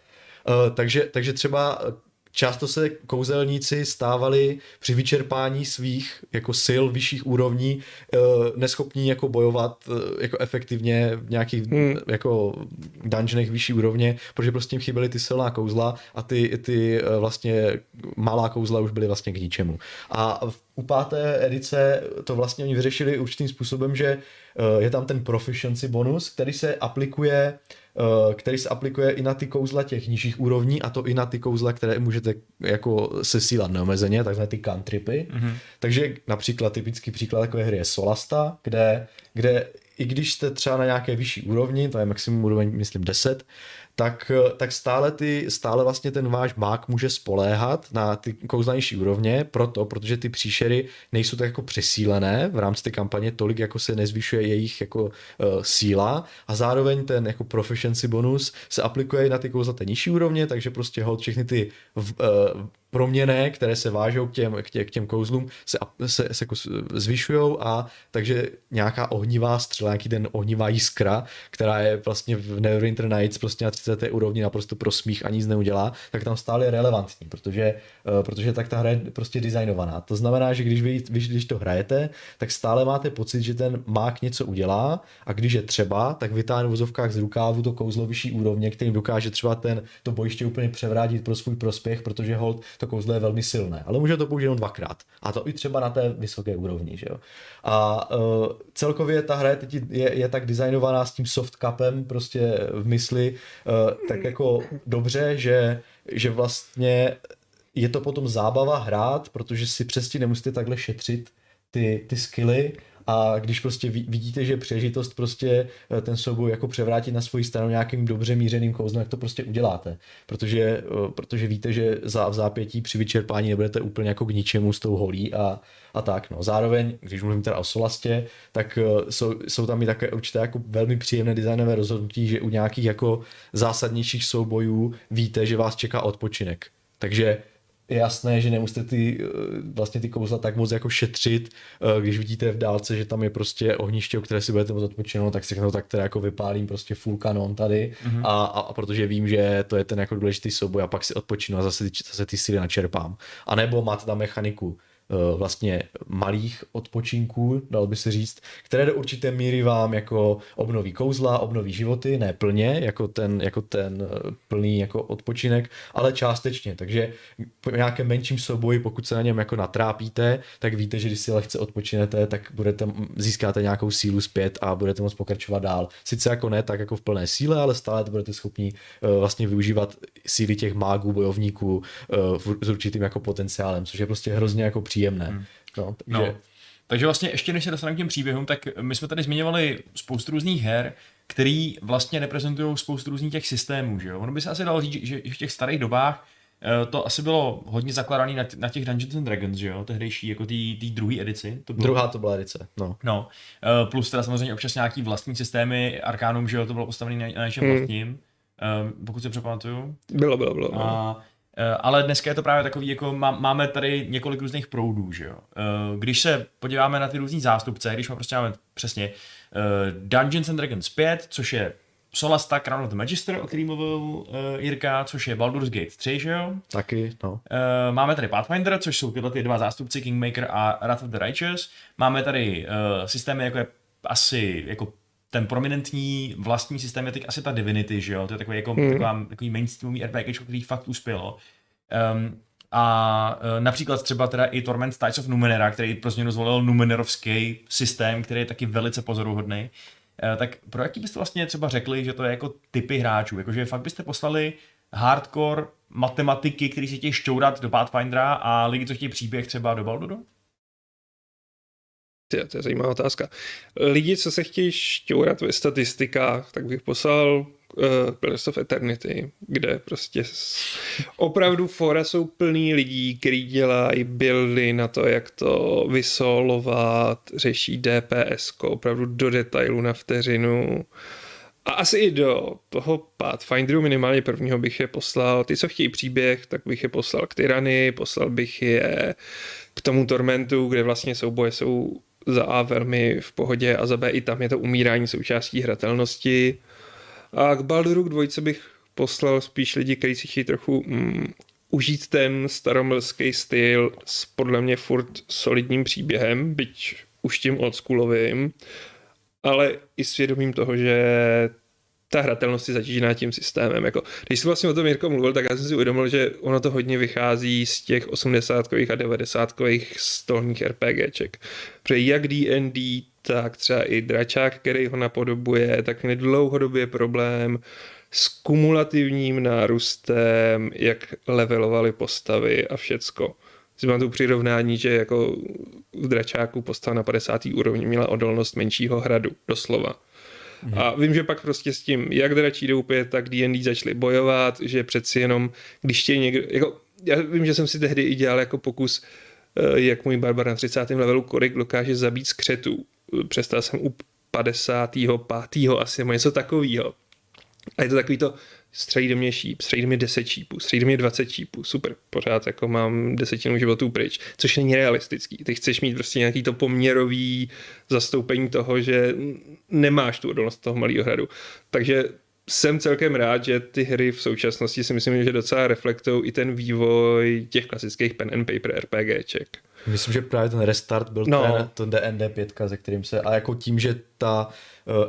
Uh, takže, takže třeba Často se kouzelníci stávali při vyčerpání svých jako sil vyšších úrovní eh, neschopní jako bojovat eh, jako efektivně v nějakých hmm. jako dungeonech vyšší úrovně, protože prostě jim chyběly ty silná kouzla a ty, ty eh, vlastně malá kouzla už byly vlastně k ničemu. A u páté edice to vlastně oni vyřešili určitým způsobem, že je tam ten proficiency bonus, který se aplikuje uh, který se aplikuje i na ty kouzla těch nižších úrovní a to i na ty kouzla, které můžete jako sesílat neomezeně, takzvané ty cantripy. Mm-hmm. Takže například typický příklad takové hry je Solasta, kde, kde i když jste třeba na nějaké vyšší úrovni, to je maximum úroveň, myslím 10, tak, eh, tak stále, ty, stále vlastně ten váš mák může spoléhat na ty kouzlanější úrovně, proto, protože ty příšery nejsou tak jako přesílené v rámci té kampaně, tolik jako se nezvyšuje jejich jako uh, síla. A zároveň ten jako proficiency bonus se aplikuje na ty kouzla té nižší úrovně, takže prostě hod všechny ty v, uh, proměny, které se vážou k těm, k těm, k těm kouzlům, se, se, se jako zvyšují a takže nějaká ohnivá střela, nějaký ten ohnivá jiskra, která je vlastně v Neverwinter Nights prostě na 30. úrovni naprosto pro smích a nic neudělá, tak tam stále je relevantní, protože, uh, protože tak ta hra je prostě designovaná. To znamená, že když vy, když to hrajete, tak stále máte pocit, že ten mák něco udělá a když je třeba, tak vytáhne v vozovkách z rukávu to kouzlo vyšší úrovně, kterým dokáže třeba ten, to bojiště úplně převrátit pro svůj prospěch, protože hold to kouzlo je velmi silné, ale může to použít jenom dvakrát. A to i třeba na té vysoké úrovni. Že jo? A uh, celkově ta hra je, teď je, je tak designovaná s tím soft capem prostě v mysli uh, tak jako dobře, že, že vlastně je to potom zábava hrát, protože si přesně nemusíte takhle šetřit ty, ty skilly a když prostě vidíte, že přežitost prostě eh, ten souboj jako převrátit na svoji stranu nějakým dobře mířeným kouzlem, jak to prostě uděláte. Protože, eh, protože víte, že za, v zápětí při vyčerpání nebudete úplně jako k ničemu s tou holí a, a tak. No. Zároveň, když mluvím teda o Solastě, tak eh, jsou, jsou tam i také určité jako velmi příjemné designové rozhodnutí, že u nějakých jako zásadnějších soubojů víte, že vás čeká odpočinek. Takže je jasné, že nemusíte ty, eh, vlastně ty kouzla tak moc jako šetřit, eh, když vidíte v dálce, že tam je prostě ohniště, o které si budete moc odpočinout, tak si to tak teda jako vypálím prostě full kanon tady mm-hmm. a, a, a, protože vím, že to je ten jako důležitý souboj a pak si odpočinu a zase, zase ty síly načerpám. A nebo máte tam mechaniku, vlastně malých odpočinků, dal by se říct, které do určité míry vám jako obnoví kouzla, obnoví životy, ne plně, jako ten, jako ten eh, plný jako odpočinek, ale částečně, takže po nějakém menším souboji, pokud se na něm jako natrápíte, tak víte, že když si lehce odpočinete, tak budete, získáte nějakou sílu zpět a budete moct pokračovat dál. Sice jako ne tak jako v plné síle, ale stále budete schopni uh, vlastně využívat síly těch mágů, bojovníků s určitým jako potenciálem, což je prostě hrozně jako příjemné. Hmm. No, takže... No. takže vlastně ještě než se dostaneme k těm příběhům, tak my jsme tady zmiňovali spoustu různých her, který vlastně reprezentují spoustu různých těch systémů, že jo? Ono by se asi dalo říct, že v těch starých dobách eh, to asi bylo hodně zakladané na, na těch Dungeons and Dragons, že jo, tehdejší, jako té druhé edici. To bylo... Druhá to byla edice, no. No, eh, plus teda samozřejmě občas nějaký vlastní systémy, Arcanum, že jo, to bylo postavené na, na něčem hmm. vlastním, eh, pokud se přepamatuju. Bylo, bylo, bylo. A ale dneska je to právě takový, jako má, máme tady několik různých proudů, že jo. Eh, když se podíváme na ty různý zástupce, když máme prostě máme přesně eh, Dungeons and Dragons 5, což je Solasta Crown of the Magister, o kterým mluvil uh, Jirka, což je Baldur's Gate 3, že jo? Taky, no. Uh, máme tady Pathfinder, což jsou tyhle ty dva zástupci, Kingmaker a Wrath of the Righteous. Máme tady uh, systémy, jako je asi jako ten prominentní vlastní systém je teď asi ta Divinity, že jo? To je takový, jako, hmm. taková, takový mainstreamový RPG, který fakt uspělo. Um, a uh, například třeba teda i Torment Tides of Numenera, který pro změnu zvolil Numenerovský systém, který je taky velice pozoruhodný. Uh, tak pro jaký byste vlastně třeba řekli, že to je jako typy hráčů? Jakože fakt byste poslali hardcore matematiky, který si chtějí šťourat do Pathfindera a lidi, co chtějí příběh třeba do Balduru? Ty, to je zajímavá otázka. Lidi, co se chtějí šťourat ve statistikách, tak bych poslal uh, Pillars of Eternity, kde prostě opravdu fora jsou plný lidí, kteří dělají buildy na to, jak to vysolovat, řeší DPS, opravdu do detailu na vteřinu. A asi i do toho Pathfinderu minimálně prvního bych je poslal, ty, co chtějí příběh, tak bych je poslal k Tyrany, poslal bych je k tomu Tormentu, kde vlastně souboje jsou za A velmi v pohodě a za B i tam je to umírání součástí hratelnosti. A k Balduru k dvojce bych poslal spíš lidi, kteří si chtějí trochu mm, užít ten staromilský styl s podle mě furt solidním příběhem, byť už tím oldschoolovým, ale i svědomím toho, že ta hratelnost je zatížená tím systémem. Jako, když jsi vlastně o tom Jirko mluvil, tak já jsem si uvědomil, že ono to hodně vychází z těch 80 a 90 stolních RPGček. Protože jak D&D, tak třeba i Dračák, který ho napodobuje, tak dlouhodobě problém s kumulativním nárůstem, jak levelovaly postavy a všecko. Si mám tu přirovnání, že jako v Dračáku postava na 50. úrovni měla odolnost menšího hradu, doslova Mm. A vím, že pak prostě s tím, jak dračí doupě, tak D&D začali bojovat, že přeci jenom, když tě někdo, jako, já vím, že jsem si tehdy i dělal jako pokus, eh, jak můj barbar na 30. levelu korik dokáže zabít skřetů. Přestal jsem u 55. asi, něco takového. A je to takový to, střelí do mě šíp, střelí do mě 10 šípů, střelí do mě 20 šípů, super, pořád jako mám desetinu životů pryč, což není realistický. Ty chceš mít prostě nějaký to poměrový zastoupení toho, že nemáš tu odolnost toho malého hradu. Takže jsem celkem rád, že ty hry v současnosti si myslím, že docela reflektují i ten vývoj těch klasických pen and paper RPGček. Myslím, že právě ten restart byl no. ten, ten DND 5, ze kterým se, a jako tím, že ta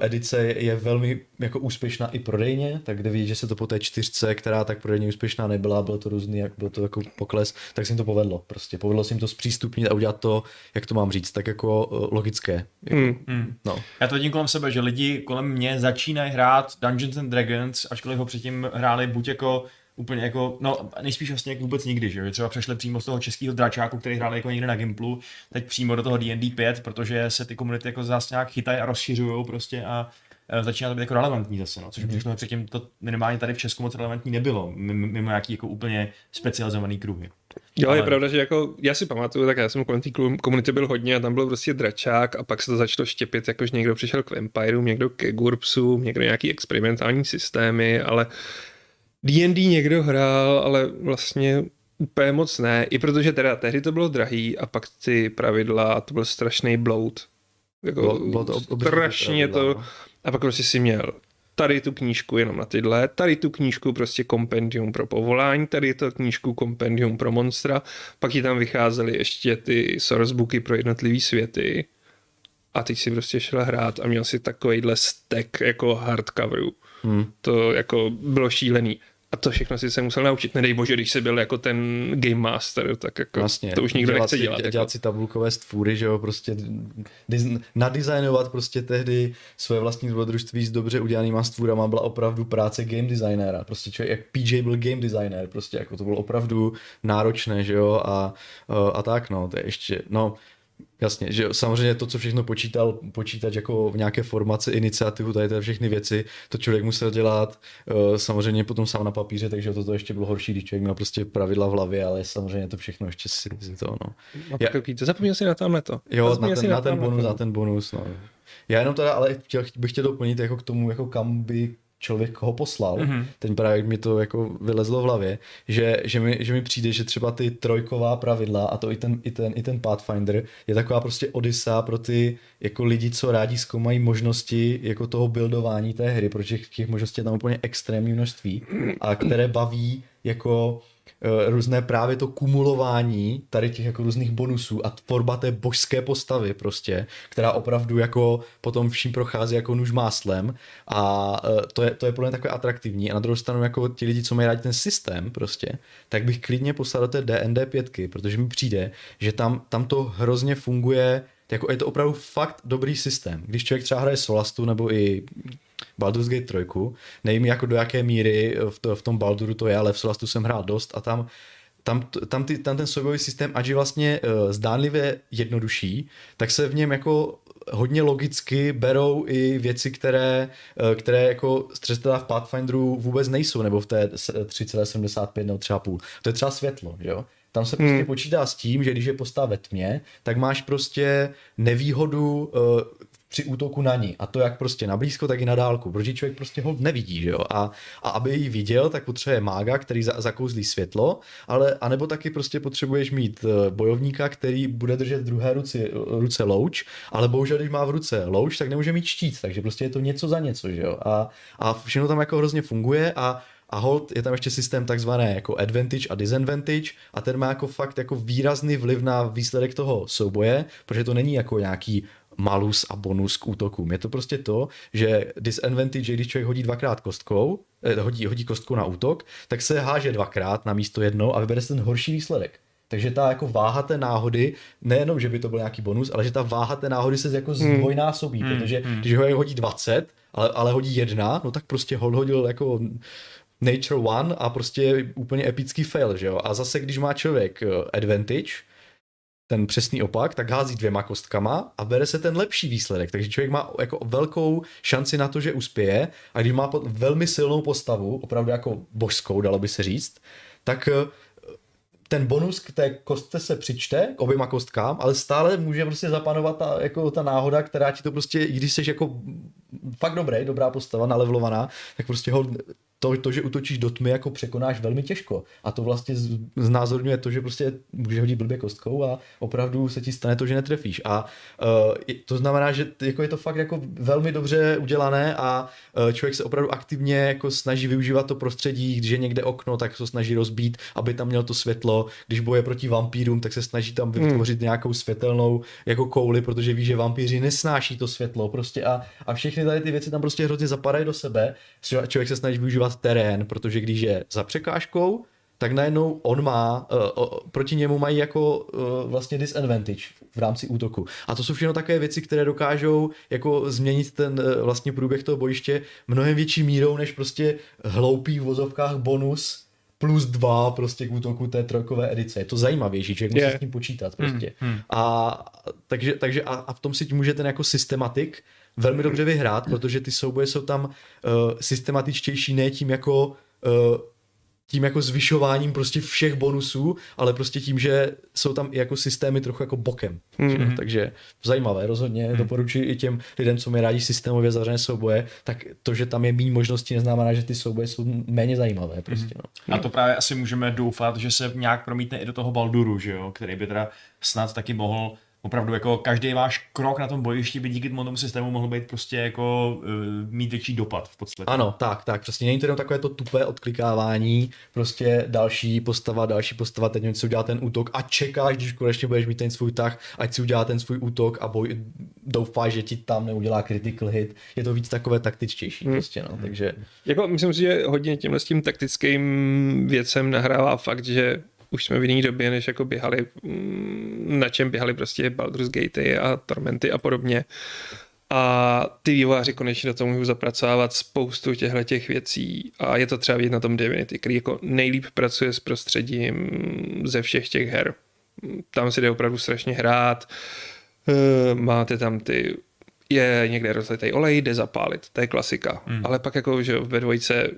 edice je velmi jako úspěšná i prodejně, tak kde vidíš, že se to po té čtyřce, která tak prodejně úspěšná nebyla, bylo to různý, jak bylo to jako pokles, tak se jim to povedlo prostě. Povedlo se jim to zpřístupnit a udělat to, jak to mám říct, tak jako uh, logické. Jako, mm. Mm. No. Já to vidím kolem sebe, že lidi kolem mě začínají hrát Dungeons and Dragons, ačkoliv ho předtím hráli buď jako úplně jako, no nejspíš vlastně jak vůbec nikdy, že třeba přešli přímo z toho českého dračáku, který hrál jako někde na Gimplu, teď přímo do toho D&D 5, protože se ty komunity jako zase nějak chytají a rozšiřují prostě a začíná to být jako relevantní zase, no, což mm-hmm. předtím to minimálně tady v Česku moc relevantní nebylo, mimo nějaký jako úplně specializovaný kruhy. Jo, Ale... je pravda, že jako, já si pamatuju, tak já jsem kolem té komunity byl hodně a tam byl prostě dračák a pak se to začalo štěpit, jakož někdo přišel k Vampirům, někdo ke Gurpsům, někdo nějaký experimentální systémy, ale D&D někdo hrál, ale vlastně úplně moc ne, i protože teda tehdy to bylo drahý a pak ty pravidla, to byl strašný bloud. Jako bylo, bylo to strašně pravidla, to, no. a pak prostě si měl tady tu knížku jenom na tyhle, tady tu knížku prostě kompendium pro povolání, tady to knížku kompendium pro monstra, pak ti tam vycházely ještě ty sourcebooky pro jednotlivý světy a teď si prostě šel hrát a měl si takovejhle stack jako hardcoverů. Hmm. To jako bylo šílený. A to všechno si se musel naučit. Nedej bože, když jsi byl jako ten game master, tak jako vlastně, to už nikdo nechce dělat. Dělat jako. si tabulkové stvůry, že jo, prostě nadizajnovat prostě tehdy své vlastní dobrodružství s dobře udělanýma stvůrama byla opravdu práce game designera. Prostě člověk, jak PJ byl game designer, prostě jako to bylo opravdu náročné, že jo, a, a tak no, to je ještě, no, Jasně, že samozřejmě to, co všechno počítal, počítat jako v nějaké formaci, iniciativu, tady ty všechny věci, to člověk musel dělat uh, samozřejmě potom sám na papíře, takže toto ještě bylo horší, když člověk měl prostě pravidla v hlavě, ale samozřejmě to všechno ještě si, si to, no. no Já, zapomněl si na tamhle to. Jo, na ten, na, ten bonus, na ten bonus, no. Já jenom teda, ale chtěl, bych chtěl doplnit jako k tomu, jako kam by člověk ho poslal, mm-hmm. ten právě mi to jako vylezlo v hlavě, že, že, mi, že mi přijde, že třeba ty trojková pravidla a to i ten, i ten, i ten Pathfinder je taková prostě odisa pro ty jako lidi, co rádi zkoumají možnosti jako toho buildování té hry, protože těch možností je tam úplně extrémní množství a které baví jako různé právě to kumulování tady těch jako různých bonusů a tvorba té božské postavy prostě, která opravdu jako potom vším prochází jako nůž máslem a eh, to je, to je pro mě takové atraktivní a na druhou stranu jako ti lidi, co mají rádi ten systém prostě, tak bych klidně poslal do té DND pětky, protože mi přijde, že tam, tam to hrozně funguje jako je to opravdu fakt dobrý systém. Když člověk třeba hraje Solastu nebo i Baldur's Gate 3. Nevím jako do jaké míry v, to, v tom Balduru to je, ale v Solastu jsem hrál dost a tam tam, tam, ty, tam ten soubojový systém, ať je vlastně uh, zdánlivě jednodušší, tak se v něm jako hodně logicky berou i věci, které, uh, které jako třeba v Pathfinderu vůbec nejsou, nebo v té 3,75 nebo třeba půl. To je třeba světlo, jo? Tam se prostě hmm. počítá s tím, že když je postava ve tmě, tak máš prostě nevýhodu uh, při útoku na ní. A to jak prostě na blízko, tak i na dálku. Protože člověk prostě ho nevidí, že jo. A, a aby ji viděl, tak potřebuje mága, který za, zakouzlí světlo, ale anebo taky prostě potřebuješ mít uh, bojovníka, který bude držet v druhé ruce, ruce louč, ale bohužel, když má v ruce louč, tak nemůže mít štít, takže prostě je to něco za něco, že jo. A, a všechno tam jako hrozně funguje a a hold je tam ještě systém takzvané jako advantage a disadvantage a ten má jako fakt jako výrazný vliv na výsledek toho souboje, protože to není jako nějaký malus a bonus k útokům. Je to prostě to, že disadvantage, když člověk hodí dvakrát kostkou, eh, hodí, hodí kostkou na útok, tak se háže dvakrát na místo jednou a vybere se ten horší výsledek. Takže ta jako váha té náhody, nejenom, že by to byl nějaký bonus, ale že ta váha té náhody se jako hmm. zdvojnásobí, hmm. protože hmm. když ho hodí 20, ale, ale hodí jedna, no tak prostě hol hodil jako Nature One a prostě úplně epický fail, že jo. A zase, když má člověk eh, advantage, ten přesný opak, tak hází dvěma kostkama a bere se ten lepší výsledek. Takže člověk má jako velkou šanci na to, že uspěje a když má velmi silnou postavu, opravdu jako božskou, dalo by se říct, tak eh, ten bonus k té kostce se přičte, k oběma kostkám, ale stále může prostě zapanovat ta, jako ta náhoda, která ti to prostě, i když jsi jako fakt dobrý, dobrá postava, nalevlovaná, tak prostě ho to, to, že utočíš do tmy, jako překonáš velmi těžko. A to vlastně znázorňuje to, že prostě můžeš hodit blbě kostkou a opravdu se ti stane to, že netrefíš. A uh, to znamená, že jako je to fakt jako velmi dobře udělané a uh, člověk se opravdu aktivně jako snaží využívat to prostředí, když je někde okno, tak se snaží rozbít, aby tam měl to světlo. Když boje proti vampírům, tak se snaží tam vytvořit hmm. nějakou světelnou jako kouli, protože ví, že vampíři nesnáší to světlo prostě a, a všechny tady ty věci tam prostě hrozně zapadají do sebe. Člověk se snaží využívat terén, protože když je za překážkou, tak najednou on má, uh, uh, proti němu mají jako uh, vlastně disadvantage v rámci útoku. A to jsou všechno takové věci, které dokážou jako změnit ten uh, vlastně průběh toho bojiště mnohem větší mírou, než prostě hloupý v vozovkách bonus plus dva prostě k útoku té trojkové edice. Je to zajímavější, člověk musí yeah. s tím počítat prostě. Hmm, hmm. A takže, takže a, a v tom si může ten jako systematik velmi dobře vyhrát, protože ty souboje jsou tam uh, systematičtější ne tím jako uh, tím jako zvyšováním prostě všech bonusů, ale prostě tím, že jsou tam i jako systémy trochu jako bokem. Mm-hmm. Takže zajímavé, rozhodně mm. doporučuji i těm lidem, co mi rádi systémově zavřené souboje, tak to, že tam je méně možností, neznamená, že ty souboje jsou méně zajímavé. Prostě, no. A to právě asi můžeme doufat, že se nějak promítne i do toho Balduru, že jo? který by teda snad taky mohl opravdu jako každý váš krok na tom bojišti by díky tomu systému mohl být prostě jako uh, mít větší dopad v podstatě. Ano, tak, tak, přesně není to jenom takové to tupé odklikávání, prostě další postava, další postava, teď něco udělá ten útok a čekáš, když konečně budeš mít ten svůj tah, ať si udělá ten svůj útok a boj, doufáš, že ti tam neudělá critical hit. Je to víc takové taktičtější hmm. prostě, no, takže. Jako myslím si, že hodně tímhle s tím taktickým věcem nahrává fakt, že už jsme v jiné době, než jako běhali, mm, na čem běhali prostě Baldur's Gate a Tormenty a podobně. A ty vývojáři konečně do toho můžou zapracovávat spoustu těchto těch věcí a je to třeba vidět na tom Divinity, který jako nejlíp pracuje s prostředím ze všech těch her. Tam si jde opravdu strašně hrát, eh, máte tam ty je někde rozletý olej, jde zapálit, to je klasika. Hmm. Ale pak jako, že ve dvojce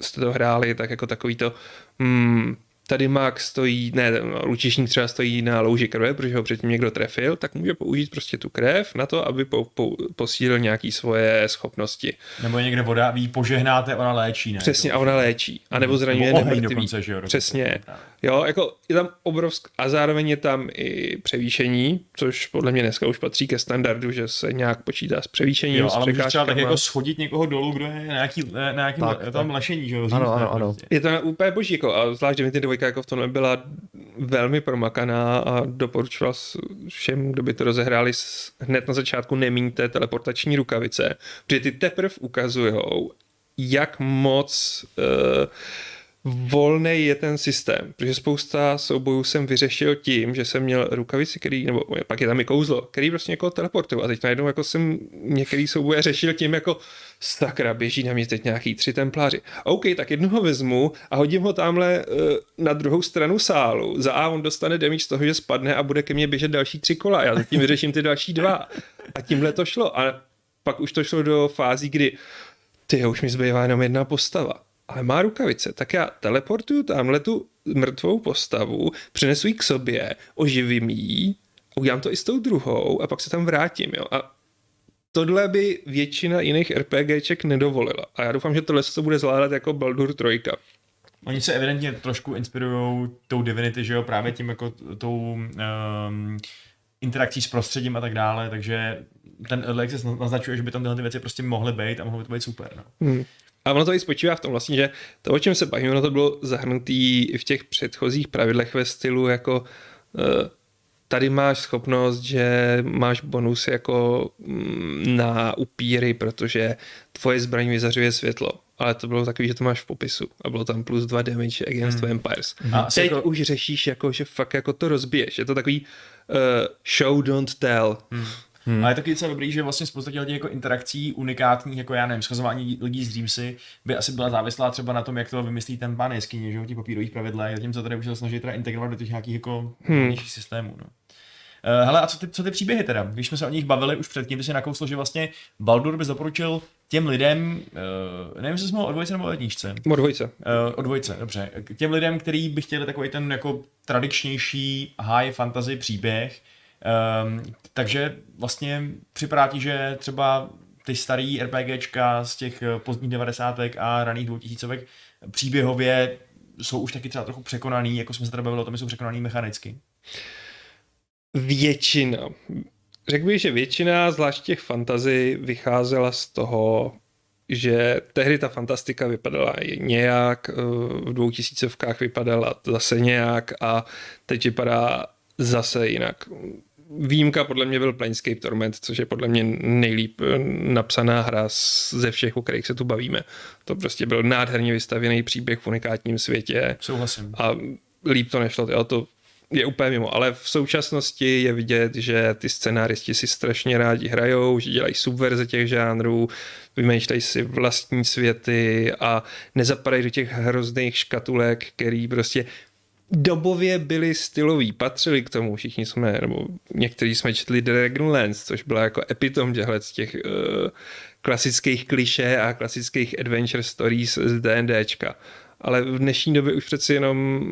jste to hráli, tak jako takový to, hmm, tady Max stojí, ne, lučišník třeba stojí na louži krve, protože ho předtím někdo trefil, tak může použít prostě tu krev na to, aby po, po, posílil nějaký svoje schopnosti. Nebo je někde voda, vy požehnáte, ona léčí, ne? Přesně, a ona léčí. A nebo zraňuje nebo dokonce, že jo? Přesně. Jo, jako je tam obrovsk... A zároveň je tam i převýšení, což podle mě dneska už patří ke standardu, že se nějak počítá s převýšením, jo, ale můžeš třeba tak jako schodit někoho dolů, kdo je na nějaký, na nějakým tak, tam tak. lešení, že jo? Ano, ano, ano. Je to úplně boží, jako, a zvlášť Divinity 2 jako v tomhle byla velmi promakaná a doporučoval všem, kdo by to rozehráli hned na začátku nemíňte teleportační rukavice, protože ty teprve ukazují, jak moc uh, volný je ten systém, protože spousta soubojů jsem vyřešil tím, že jsem měl rukavici, který, nebo pak je tam i kouzlo, který prostě jako teleportuju a teď najednou jako jsem některý souboje řešil tím jako sakra, běží na mě teď nějaký tři templáři. OK, tak jednoho vezmu a hodím ho tamhle uh, na druhou stranu sálu. Za A on dostane damage z toho, že spadne a bude ke mně běžet další tři kola. Já zatím vyřeším ty další dva. A tímhle to šlo. A pak už to šlo do fází, kdy ty už mi zbývá jenom jedna postava ale má rukavice, tak já teleportuju tamhle tu mrtvou postavu, přinesu ji k sobě, oživím ji, udělám to i s tou druhou a pak se tam vrátím, jo. A tohle by většina jiných RPGček nedovolila. A já doufám, že tohle se to bude zvládat jako Baldur 3. Oni se evidentně trošku inspirují tou Divinity, že jo, právě tím jako tou um, interakcí s prostředím a tak dále, takže ten Access naznačuje, že by tam tyhle ty věci prostě mohly být a mohly by to být super. No. Hmm. A ono to i spočívá v tom vlastně, že to, o čem se bavíme, ono to bylo zahrnutý i v těch předchozích pravidlech ve stylu jako eh, tady máš schopnost, že máš bonus jako mm, na upíry, protože tvoje zbraň vyzařuje světlo. Ale to bylo takový, že to máš v popisu a bylo tam plus dva damage against hmm. vampires. A teď jako... už řešíš jako, že fakt jako to rozbiješ. Je to takový uh, show don't tell. Hmm. Hmm. Ale je taky docela dobrý, že vlastně spousta těch jako interakcí unikátních, jako já nevím, schazování lidí z Dreamsy, by asi byla závislá třeba na tom, jak to vymyslí ten pán jeskyně, že jo, těch papírových pravidlech, zatímco tady už se snaží teda integrovat do těch nějakých jako hmm. systémů. No. Uh, hele, a co ty, co ty příběhy teda? Když jsme se o nich bavili už předtím, ty si nakousl, že vlastně Baldur bys doporučil těm lidem, uh, nevím, jestli jsme o dvojce nebo o jedničce. O dvojce. Uh, o dvojce, dobře. K těm lidem, kteří by chtěli takový ten jako tradičnější high fantasy příběh, um, takže vlastně připadá ti, že třeba ty starý RPGčka z těch pozdních 90. a raných 2000 příběhově jsou už taky třeba trochu překonaný, jako jsme se tady bavili o tom, jsou překonaný mechanicky. Většina. Řekl bych, že většina, zvlášť těch fantazí, vycházela z toho, že tehdy ta fantastika vypadala nějak, eh, v dvou tisícovkách vypadala zase nějak a teď vypadá zase jinak. Výjimka podle mě byl Planescape Torment, což je podle mě nejlíp eh, napsaná hra ze všech, o kterých se tu bavíme. To prostě byl nádherně vystavěný příběh v unikátním světě. Souhlasím. A líp to nešlo, jo, to je úplně mimo, ale v současnosti je vidět, že ty scenáristi si strašně rádi hrajou, že dělají subverze těch žánrů, vymýšlejí si vlastní světy a nezapadají do těch hrozných škatulek, který prostě dobově byli styloví, patřili k tomu, všichni jsme, nebo někteří jsme četli Dragonlance, což byla jako epitom těchto z těch uh, klasických kliše a klasických adventure stories z D&Dčka. Ale v dnešní době už přeci jenom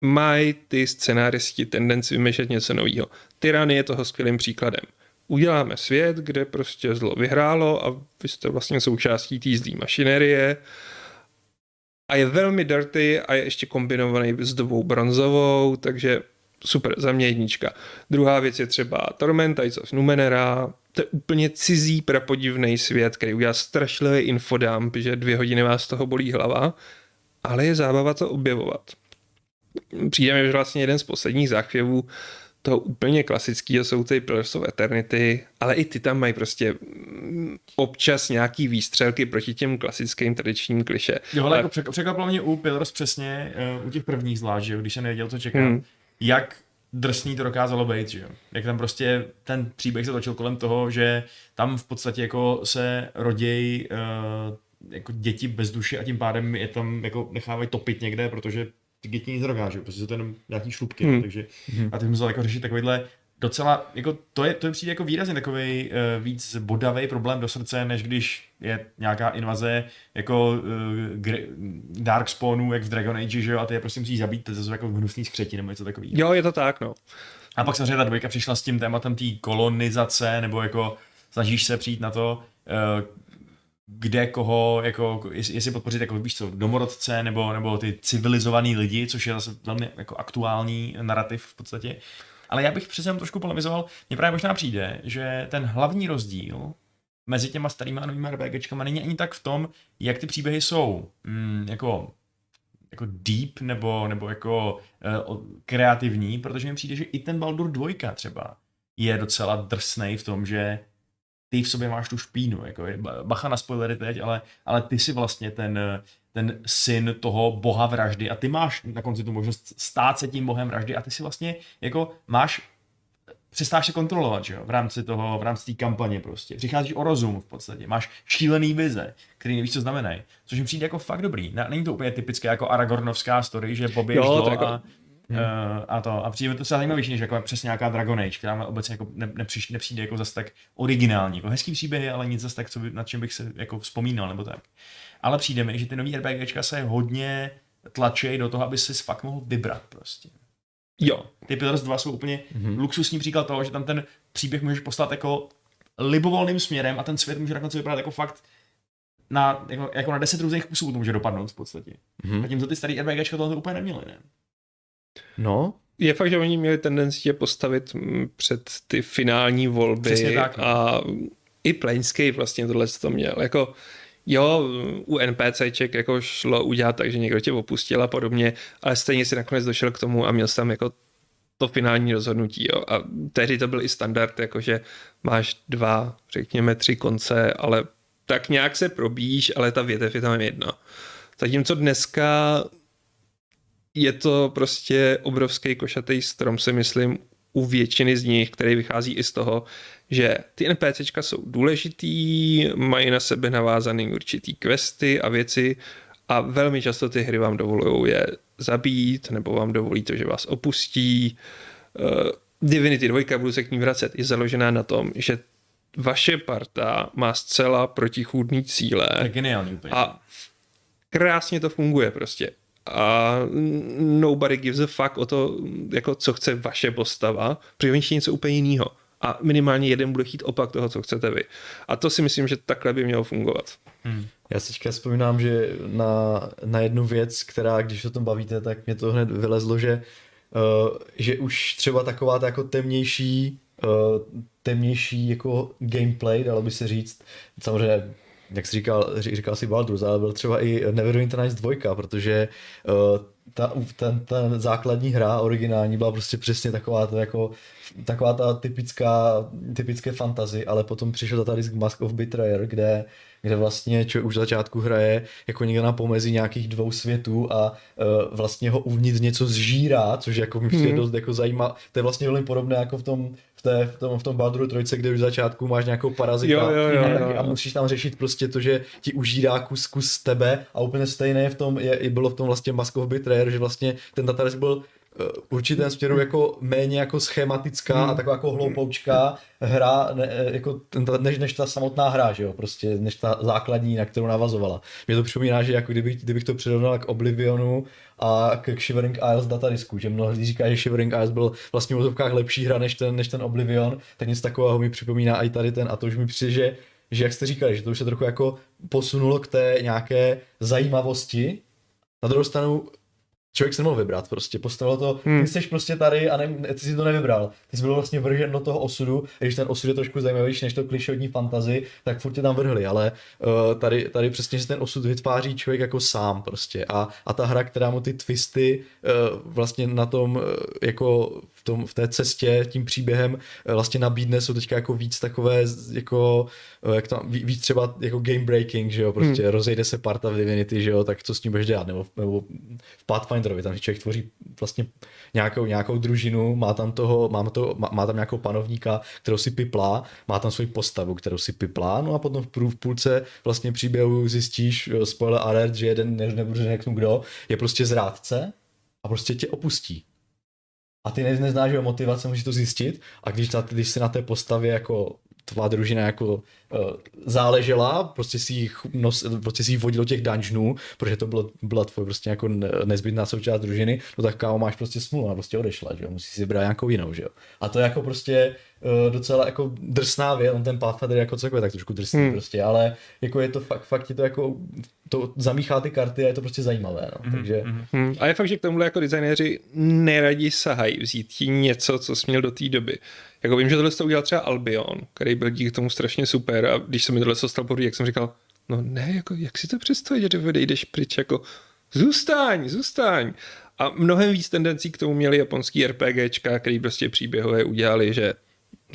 mají ty scenáristi tendenci vymýšlet něco nového. Tyran je toho skvělým příkladem. Uděláme svět, kde prostě zlo vyhrálo a vy jste vlastně součástí té zlý mašinerie a je velmi dirty a je ještě kombinovaný s dobou bronzovou, takže super, za mě jednička. Druhá věc je třeba Torment, Tides of Numenera, to je úplně cizí, prapodivný svět, který udělá strašlivý infodump, že dvě hodiny vás z toho bolí hlava, ale je zábava to objevovat přijde mi, že vlastně jeden z posledních záchvěvů toho úplně klasického jsou ty Pillars of Eternity, ale i ty tam mají prostě mm, občas nějaký výstřelky proti těm klasickým tradičním kliše. Jo, ale jako překvapilo mě u Pillars přesně, uh, u těch prvních zvlášť, že jo, když jsem nevěděl, co čekám, hmm. jak drsný to dokázalo být, že jo. Jak tam prostě ten příběh se točil kolem toho, že tam v podstatě jako se rodějí uh, jako děti bez duše a tím pádem je tam jako nechávají topit někde, protože ty děti nic nedokážou, protože jsou to jenom nějaký šlubky, hmm. takže hmm. a ty musel jako řešit takovýhle docela, jako to je, to je přijde jako výrazně takový uh, víc bodavý problém do srdce, než když je nějaká invaze jako uh, gr- Darkspawnů, jak v Dragon Age, že jo, a ty je prostě musíš zabít, to jsou jako hnusný skřeti nebo něco takového. Jo, je to tak, no. A pak samozřejmě ta dvojka přišla s tím tématem té kolonizace, nebo jako snažíš se přijít na to, uh, kde koho, jako, jestli podpořit jako, víš co, domorodce nebo, nebo ty civilizovaný lidi, což je zase velmi jako aktuální narrativ v podstatě. Ale já bych přece trošku polemizoval, mně právě možná přijde, že ten hlavní rozdíl mezi těma starými a novými RPGčkama není ani tak v tom, jak ty příběhy jsou mm, jako, jako deep nebo, nebo jako uh, kreativní, protože mi přijde, že i ten Baldur 2 třeba je docela drsnej v tom, že ty v sobě máš tu špínu, jako je, bacha na spoilery teď, ale, ale ty si vlastně ten, ten syn toho boha vraždy a ty máš na konci tu možnost stát se tím bohem vraždy a ty si vlastně jako máš přestáš se kontrolovat, že jo, v rámci toho, v rámci té kampaně prostě. Přicházíš o rozum v podstatě, máš šílený vize, který nevíš, co znamenají. Což mi přijde jako fakt dobrý. Není to úplně typické jako Aragornovská story, že poběž jo, jako, a, Hmm. Uh, a to. A přijde to třeba zajímavější, než jako přesně nějaká Dragon Age, která obecně jako ne, nepřiš, nepřijde jako zase tak originální. Jako hezký příběhy, ale nic zase tak, co by, nad čím bych se jako vzpomínal, nebo tak. Ale přijde mi, že ty nový RPGčka se hodně tlačí do toho, aby si fakt mohl vybrat prostě. Jo. Ty Pillars 2 jsou úplně mm-hmm. luxusní příklad toho, že tam ten příběh můžeš poslat jako libovolným směrem a ten svět může na konci vypadat jako fakt na, jako, jako na deset různých kusů to může dopadnout v podstatě. Mm-hmm. A tím, ty starý RPGčka tohle to úplně neměli, ne? No. Je fakt, že oni měli tendenci je postavit před ty finální volby tak, no. a i Planescape vlastně tohle to měl. Jako, jo, u NPCček jako šlo udělat tak, že někdo tě opustil a podobně, ale stejně si nakonec došel k tomu a měl tam jako to finální rozhodnutí. Jo. A tehdy to byl i standard, jakože máš dva, řekněme tři konce, ale tak nějak se probíš, ale ta větev je tam jedna. Zatímco dneska je to prostě obrovský košatý strom, si myslím, u většiny z nich, který vychází i z toho, že ty NPCčka jsou důležitý, mají na sebe navázaný určitý questy a věci a velmi často ty hry vám dovolují je zabít, nebo vám dovolí to, že vás opustí. Eh, Divinity 2, budu se k ní vracet, je založená na tom, že vaše parta má zcela protichůdný cíle. To je geniální úplně. A krásně to funguje prostě. A nobody gives a fuck o to, jako co chce vaše postava, protože oni něco úplně jiného. A minimálně jeden bude chtít opak toho, co chcete vy. A to si myslím, že takhle by mělo fungovat. Hmm. Já si teďka vzpomínám, že na, na jednu věc, která, když o tom bavíte, tak mě to hned vylezlo, že, uh, že už třeba taková ta jako temnější, uh, temnější jako gameplay, dalo by se říct, samozřejmě jak jsi říkal, říkal si Baldur's, ale byl třeba i Neverwinter Nights 2, protože uh, ta, ten, ten základní hra originální byla prostě přesně taková ta, jako, taková ta typická, typické fantazy, ale potom přišel ta disk Mask of Betrayer, kde kde vlastně člověk už v začátku hraje jako někde na pomezi nějakých dvou světů a uh, vlastně ho uvnitř něco zžírá, což jako mi hmm. dost jako zajímá. To je vlastně velmi podobné jako v tom v, té, v tom, v tom Balduru trojce, kde už v začátku máš nějakou parazita jo, jo, jo, a, a musíš tam řešit prostě to, že ti užírá kus, kus tebe a úplně stejné v tom je, i bylo v tom vlastně Mask of Betrayer, že vlastně ten datadisk byl v určitém směru jako méně jako schematická a taková jako hloupoučká hra, ne, jako než, než ta samotná hra, že jo, prostě než ta základní, na kterou navazovala. Mě to připomíná, že jako kdybych, kdybych to přirovnal k Oblivionu a k Shivering Isles datadisku, že mnoho lidí říká, že Shivering Isles byl vlastně v úzovkách lepší hra než ten, než ten Oblivion, tak něco takového mi připomíná i tady ten a to už mi přijde, že že jak jste říkali, že to už se trochu jako posunulo k té nějaké zajímavosti. Na druhou stranu člověk se nemohl vybrat, prostě postavilo to, hmm. ty jsi prostě tady a ne, ty jsi to nevybral. Ty jsi byl vlastně vržen do toho osudu, když ten osud je trošku zajímavější než to klišodní fantazy, tak furt tě tam vrhli, ale uh, tady, tady přesně, že ten osud vytváří člověk jako sám prostě a, a ta hra, která mu ty twisty uh, vlastně na tom uh, jako tom, v té cestě tím příběhem uh, vlastně nabídne, jsou teďka jako víc takové jako, uh, jak tam, víc třeba jako game breaking, že jo, prostě hmm. rozejde se parta v Divinity, že jo, tak co s tím budeš dělat, nebo, nebo v Pathfinder Alexandrovi, tam člověk tvoří vlastně nějakou, nějakou družinu, má tam, toho, má, to, má, má tam nějakou panovníka, kterou si piplá, má tam svoji postavu, kterou si piplá, no a potom v půlce vlastně příběhu zjistíš, spoiler alert, že jeden, ne, nebudu řeknu kdo, je prostě zrádce a prostě tě opustí. A ty neznáš jeho motivace, můžeš to zjistit. A když, na, když si na té postavě jako tvá družina jako záležela, prostě si jich, nos, prostě si jich vodil do těch dungeonů, protože to bylo, byla tvoje prostě jako nezbytná součást družiny, no tak kámo máš prostě smůlu, a prostě odešla, že jo, musíš si brát nějakou jinou, že jo. A to je jako prostě uh, docela jako drsná věc, on ten Pathfinder jako celkově tak trošku drsný hmm. prostě, ale jako je to fakt, fakt ti to jako to zamíchá ty karty a je to prostě zajímavé, no. hmm. takže... Hmm. A je fakt, že k tomuhle jako designéři neradi sahají vzít ti něco, co jsi měl do té doby. Jako vím, že tohle to udělal třeba Albion, který byl díky tomu strašně super a když se mi tohle stalo poprvé, jak jsem říkal, no ne, jako jak si to představit, že ty jdeš pryč, jako zůstaň, zůstaň. A mnohem víc tendencí k tomu měli japonský RPGčka, který prostě příběhové udělali, že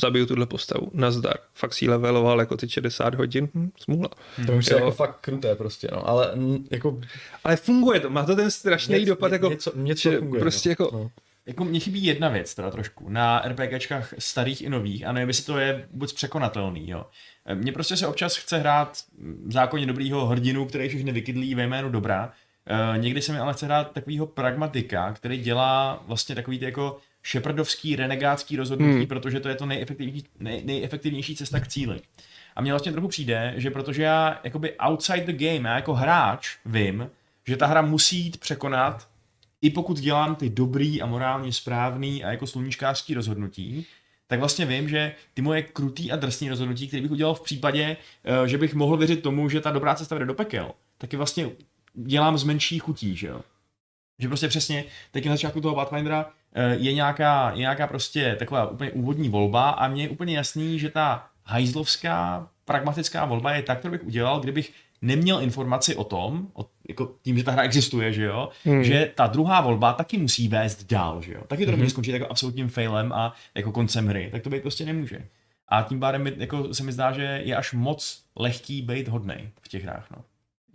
zabiju tuhle postavu, nazdar. Fakt si leveloval jako ty 60 hodin, hm, smůla. To už je jako fakt kruté prostě, no, ale m, jako... Ale funguje to, má to ten strašný dopad, jako, něco, něco funguje, prostě no. jako no. Jako mně chybí jedna věc teda trošku na RPGčkách starých i nových a nevím, jestli to je vůbec překonatelný, jo. Mně prostě se občas chce hrát v zákoně dobrýho hrdinu, který všechny vykydlí ve jménu dobra. E, někdy se mi ale chce hrát takovýho pragmatika, který dělá vlastně takový ty jako šeprdovský, renegátský rozhodnutí, hmm. protože to je to nejefektivnější, nej, nejefektivnější cesta k cíli. A mně vlastně trochu přijde, že protože já jakoby outside the game, já jako hráč vím, že ta hra musí jít překonat i pokud dělám ty dobrý a morálně správný a jako sluníčkářský rozhodnutí, tak vlastně vím, že ty moje krutý a drsný rozhodnutí, které bych udělal v případě, eh, že bych mohl věřit tomu, že ta dobrá cesta vede do pekel, tak je vlastně dělám z menší chutí, že jo. Že prostě přesně, teď na začátku toho Pathfindera eh, je nějaká, je nějaká prostě taková úplně úvodní volba a mně je úplně jasný, že ta hajzlovská pragmatická volba je ta, kterou bych udělal, kdybych neměl informaci o tom, o, jako tím, že ta hra existuje, že jo, hmm. že ta druhá volba taky musí vést dál, že jo. Taky to hmm. skončit jako absolutním failem a jako koncem hry, tak to být prostě nemůže. A tím pádem jako se mi zdá, že je až moc lehký být hodnej v těch hrách, no.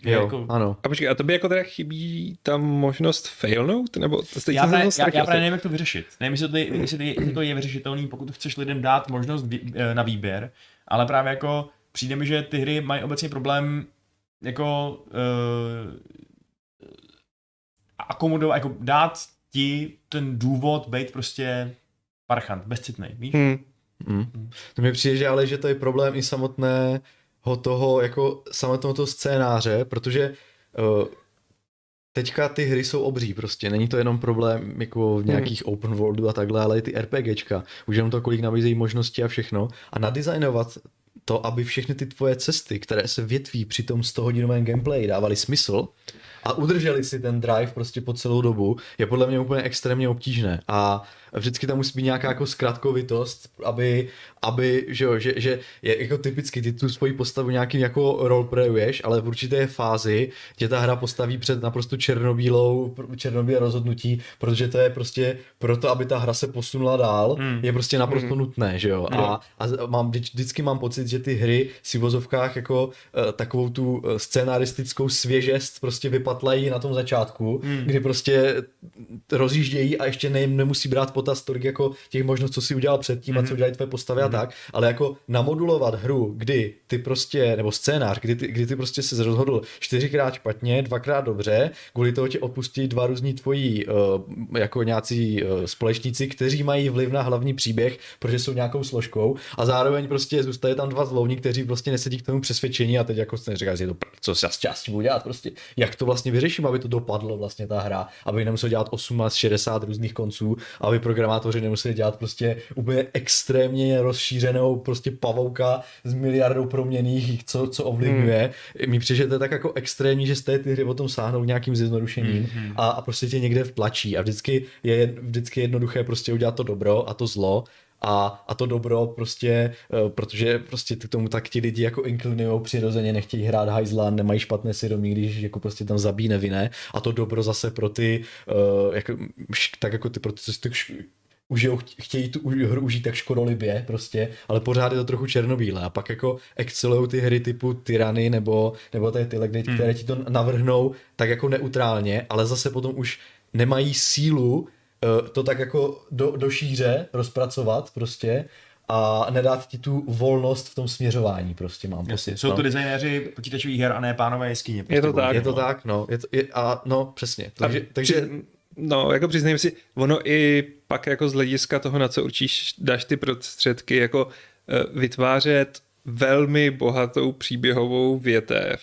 Jo, jako... ano. A počkej, a to by jako teda chybí ta možnost failnout? Nebo to já, právě, já, já právě nevím, jak to vyřešit. Nevím, jestli to, je, jestli to, je, jestli to je vyřešitelný, pokud chceš lidem dát možnost vý, eh, na výběr, ale právě jako přijde mi, že ty hry mají obecně problém jako uh, akomodovat, jako dát ti ten důvod být prostě parchant, bezcitný, víš? Hmm. Mm. To mi přijde, že ale že to je problém i samotného toho, jako samotného toho scénáře, protože uh, teďka ty hry jsou obří prostě, není to jenom problém jako v nějakých hmm. open worldu a takhle, ale i ty RPGčka, už jenom to, kolik nabízejí možnosti a všechno a nadizajnovat to, aby všechny ty tvoje cesty, které se větví při tom 100 hodinovém gameplay, dávaly smysl a udrželi si ten drive prostě po celou dobu, je podle mě úplně extrémně obtížné a vždycky tam musí být nějaká jako zkratkovitost, aby, aby že, jo, že, že je jako typicky, ty tu svoji postavu nějakým jako roleplayuješ, ale v určité fázi tě ta hra postaví před naprosto černobílou, černobílé rozhodnutí, protože to je prostě proto, aby ta hra se posunula dál, mm. je prostě naprosto mm. nutné, že jo. Mm. A, a mám, vždycky mám pocit, že ty hry si v vozovkách jako uh, takovou tu uh, scénaristickou svěžest prostě vypatlají na tom začátku, mm. kdy prostě rozjíždějí a ještě ne, nemusí brát potaz tolik jako těch možností, co si udělal předtím mm-hmm. a co udělají tvoje postavy mm-hmm. a tak, ale jako namodulovat hru, kdy ty prostě, nebo scénář, kdy ty, kdy ty prostě se rozhodl čtyřikrát špatně, dvakrát dobře, kvůli toho tě odpustí dva různí tvoji uh, jako nějací uh, společníci, kteří mají vliv na hlavní příběh, protože jsou nějakou složkou a zároveň prostě zůstaje tam dva zlovní, kteří prostě nesedí k tomu přesvědčení a teď jako se říká, že to co se s částí budu dělat prostě, jak to vlastně vyřeším, aby to dopadlo vlastně ta hra, aby nemusel dělat 8 až 60 různých konců, aby programátoři nemuseli dělat prostě úplně extrémně rozšířenou prostě pavouka s miliardou proměných, co, co ovlivňuje. Hmm. Mi přijde, že to je tak jako extrémní, že jste ty hry o tom sáhnou nějakým zjednodušením hmm. a, a prostě tě někde vtlačí a vždycky je vždycky jednoduché prostě udělat to dobro a to zlo a, a to dobro prostě, uh, protože prostě k tomu tak ti lidi jako inklinují přirozeně, nechtějí hrát hajzla, nemají špatné svědomí, když jako prostě tam zabí nevinné a to dobro zase pro ty, uh, jako, tak jako ty, pro ty, co si užijou, chtějí tu hru užít tak škodolibě prostě, ale pořád je to trochu černobílé a pak jako excelují ty hry typu Tyranny nebo, nebo ty, ty hmm. které ti to navrhnou tak jako neutrálně, ale zase potom už nemají sílu Eh, to tak jako do, do šíře rozpracovat prostě a nedát ti tu volnost v tom směřování prostě mám pocit. Jsou no. to designéři počítačových her a ne pánové jeskyně. Prostě je to tak. Je to no. tak, no. Je to, je, a no, přesně. Takže, a, takže No, jako přiznejme si, ono i pak jako z hlediska toho, na co určíš, dáš ty prostředky, jako uh, vytvářet velmi bohatou příběhovou větev,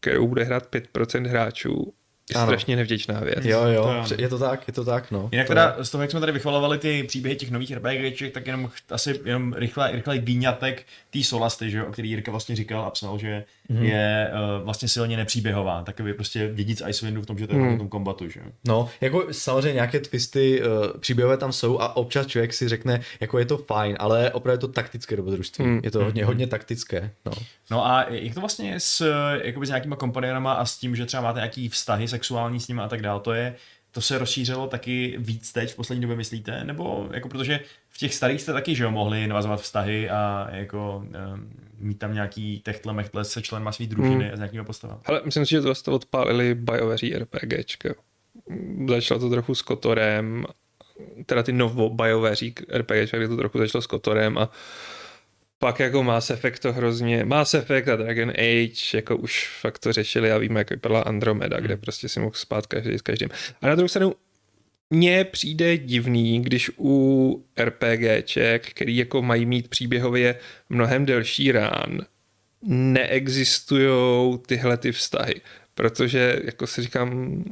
kterou bude hrát 5% hráčů, je ano. strašně nevděčná věc. Jo, jo, to je, je to tak, je to tak, no. Jinak teda z toho, jak jsme tady vychvalovali ty příběhy těch nových RPGček, tak jenom asi jenom rychle, rychle výňatek té Solasty, že, o který Jirka vlastně říkal a psal, že mm. je uh, vlastně silně nepříběhová, takový prostě dědic Icewindu v tom, že to je mm. v tom kombatu, že No, jako samozřejmě nějaké twisty uh, příběhové tam jsou a občas člověk si řekne, jako je to fajn, ale opravdu je to taktické dobrodružství. Mm. Je to hodně, hodně taktické. No. no a jak to vlastně s, jakoby s nějakýma kompanionama a s tím, že třeba máte nějaký vztahy sexuální s nimi a tak dále, to je to se rozšířilo taky víc teď v poslední době, myslíte? Nebo jako protože v těch starých jste taky, že jo, mohli navazovat vztahy a jako um, mít tam nějaký techtle mechtle se členma svý družiny hmm. a s nějakými postavami. Ale myslím si, že to jste odpálili bajoveří RPGčka. Začalo to trochu s Kotorem, teda ty novo bajoveří RPGčka, kde to trochu začalo s Kotorem a pak jako Mass Effect to hrozně, Mass Effect a Dragon Age, jako už fakt to řešili a víme, jak vypadala Andromeda, hmm. kde prostě si mohl spát každý s každým. A na druhou stranu mně přijde divný, když u RPGček, který jako mají mít příběhově mnohem delší rán, neexistují tyhle ty vztahy. Protože, jako si říkám,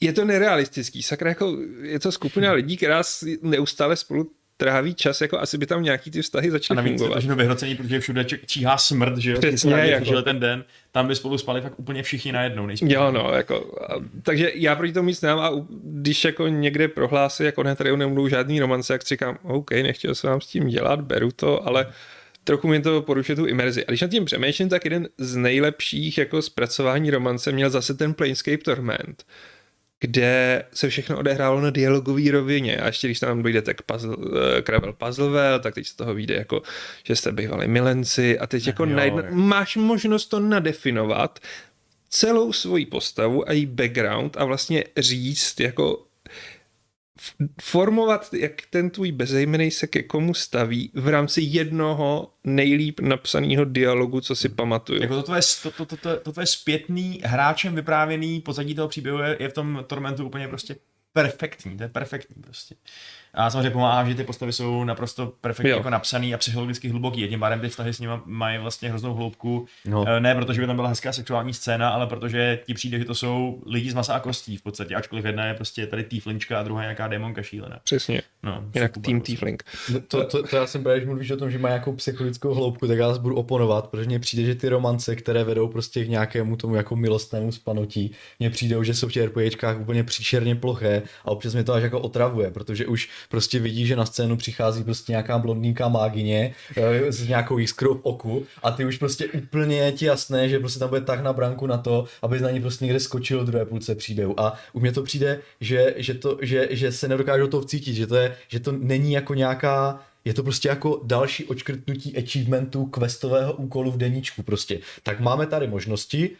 je to nerealistický. Sakra, jako je to skupina lidí, která neustále spolu tráví čas, jako asi by tam nějaký ty vztahy začaly a navíc fungovat. A vyhrocení, protože všude číhá smrt, že jo? Přesně, jako... ten den, tam by spolu spali fakt úplně všichni najednou. Nejspíš. Jo, no, jako, a, takže já proti tomu nic nemám a když jako někde prohlásí, jako ne, tady nemluví žádný romance, jak říkám, OK, nechtěl jsem vám s tím dělat, beru to, ale trochu mi to porušuje tu imerzi. A když nad tím přemýšlím, tak jeden z nejlepších jako zpracování romance měl zase ten Planescape Torment kde se všechno odehrálo na dialogové rovině. A ještě když tam dojdete k puzzle, uh, Kravel Puzzlevel, tak teď z toho vyjde jako, že jste bývali milenci. A teď jako najedna, máš možnost to nadefinovat celou svoji postavu a její background a vlastně říct jako formovat, jak ten tvůj bezejmenej se ke komu staví v rámci jednoho nejlíp napsaného dialogu, co si pamatuju. Jako to tvoje, to, to, to, to, to tvoje zpětný, hráčem vyprávěný pozadí toho příběhu je, je v tom Tormentu úplně prostě perfektní, to je perfektní prostě. A samozřejmě pomáhá, že ty postavy jsou naprosto perfektně Jo. jako napsaný a psychologicky hluboký. Tím pádem ty vztahy s nimi mají vlastně hroznou hloubku. No. No. Ne protože by tam byla hezká sexuální scéna, ale protože ti přijde, že to jsou lidi z masa a kostí v podstatě. Ačkoliv jedna je prostě tady týflinčka a druhá je nějaká démonka šílená. Přesně. No, Jinak prostě. Tiefling. No To, to, to, já jsem právě, když mluvíš o tom, že má nějakou psychologickou hloubku, tak já zase budu oponovat, protože mně přijde, že ty romance, které vedou prostě k nějakému tomu jako milostnému spanutí, mně přijde, že jsou v těch RPGčkách úplně příšerně ploché a občas mě to až jako otravuje, protože už prostě vidí, že na scénu přichází prostě nějaká blondýnka mágině eh, s nějakou jiskrou v oku a ty už prostě úplně je ti jasné, že prostě tam bude tak na branku na to, aby na ní prostě někde skočil druhé půlce příběhu. A u mě to přijde, že, že, to, že, že se nedokážou to vcítit, že to, je, že to není jako nějaká je to prostě jako další očkrtnutí achievementu questového úkolu v deníčku prostě. Tak máme tady možnosti,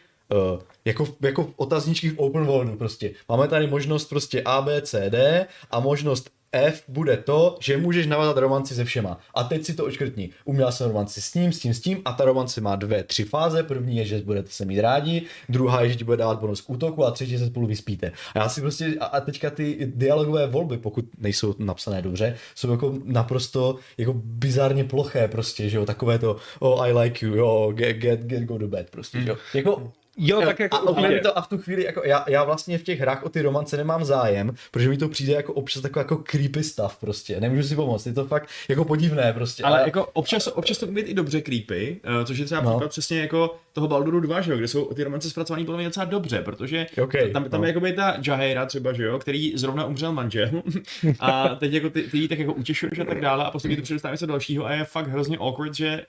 uh, jako, jako otazníčky v open worldu prostě. Máme tady možnost prostě A, B, C, D a možnost F bude to, že můžeš navázat romanci se všema. A teď si to očkrtni. Uměl jsem romanci s tím, s tím, s tím a ta romance má dvě, tři fáze. První je, že budete se mít rádi, druhá je, že ti bude dávat bonus k útoku a třetí, že se spolu vyspíte. A já si prostě, a, a teďka ty dialogové volby, pokud nejsou napsané dobře, jsou jako naprosto jako bizarně ploché prostě, že jo, takové to, oh I like you, jo, get, get, get go to bed prostě, že jo. Jako Jo, tak jako a, mi to, a v tu chvíli, jako já, já vlastně v těch hrách o ty romance nemám zájem, protože mi to přijde jako občas takový jako creepy stav prostě. Nemůžu si pomoct, je to fakt jako podivné prostě. Ale A- jako občas, občas to být i dobře creepy, eh, což je třeba No. příklad přesně jako toho Balduru 2, že jo, kde jsou ty romance zpracované podle mě docela dobře, protože OK, tam, tam no. je jakoby ta Jaheira třeba, že jo, který zrovna umřel manžel a teď jako ty, ty jí tak jako utěšuješ a tak dále a postupně to představíme se dalšího a je fakt hrozně awkward, že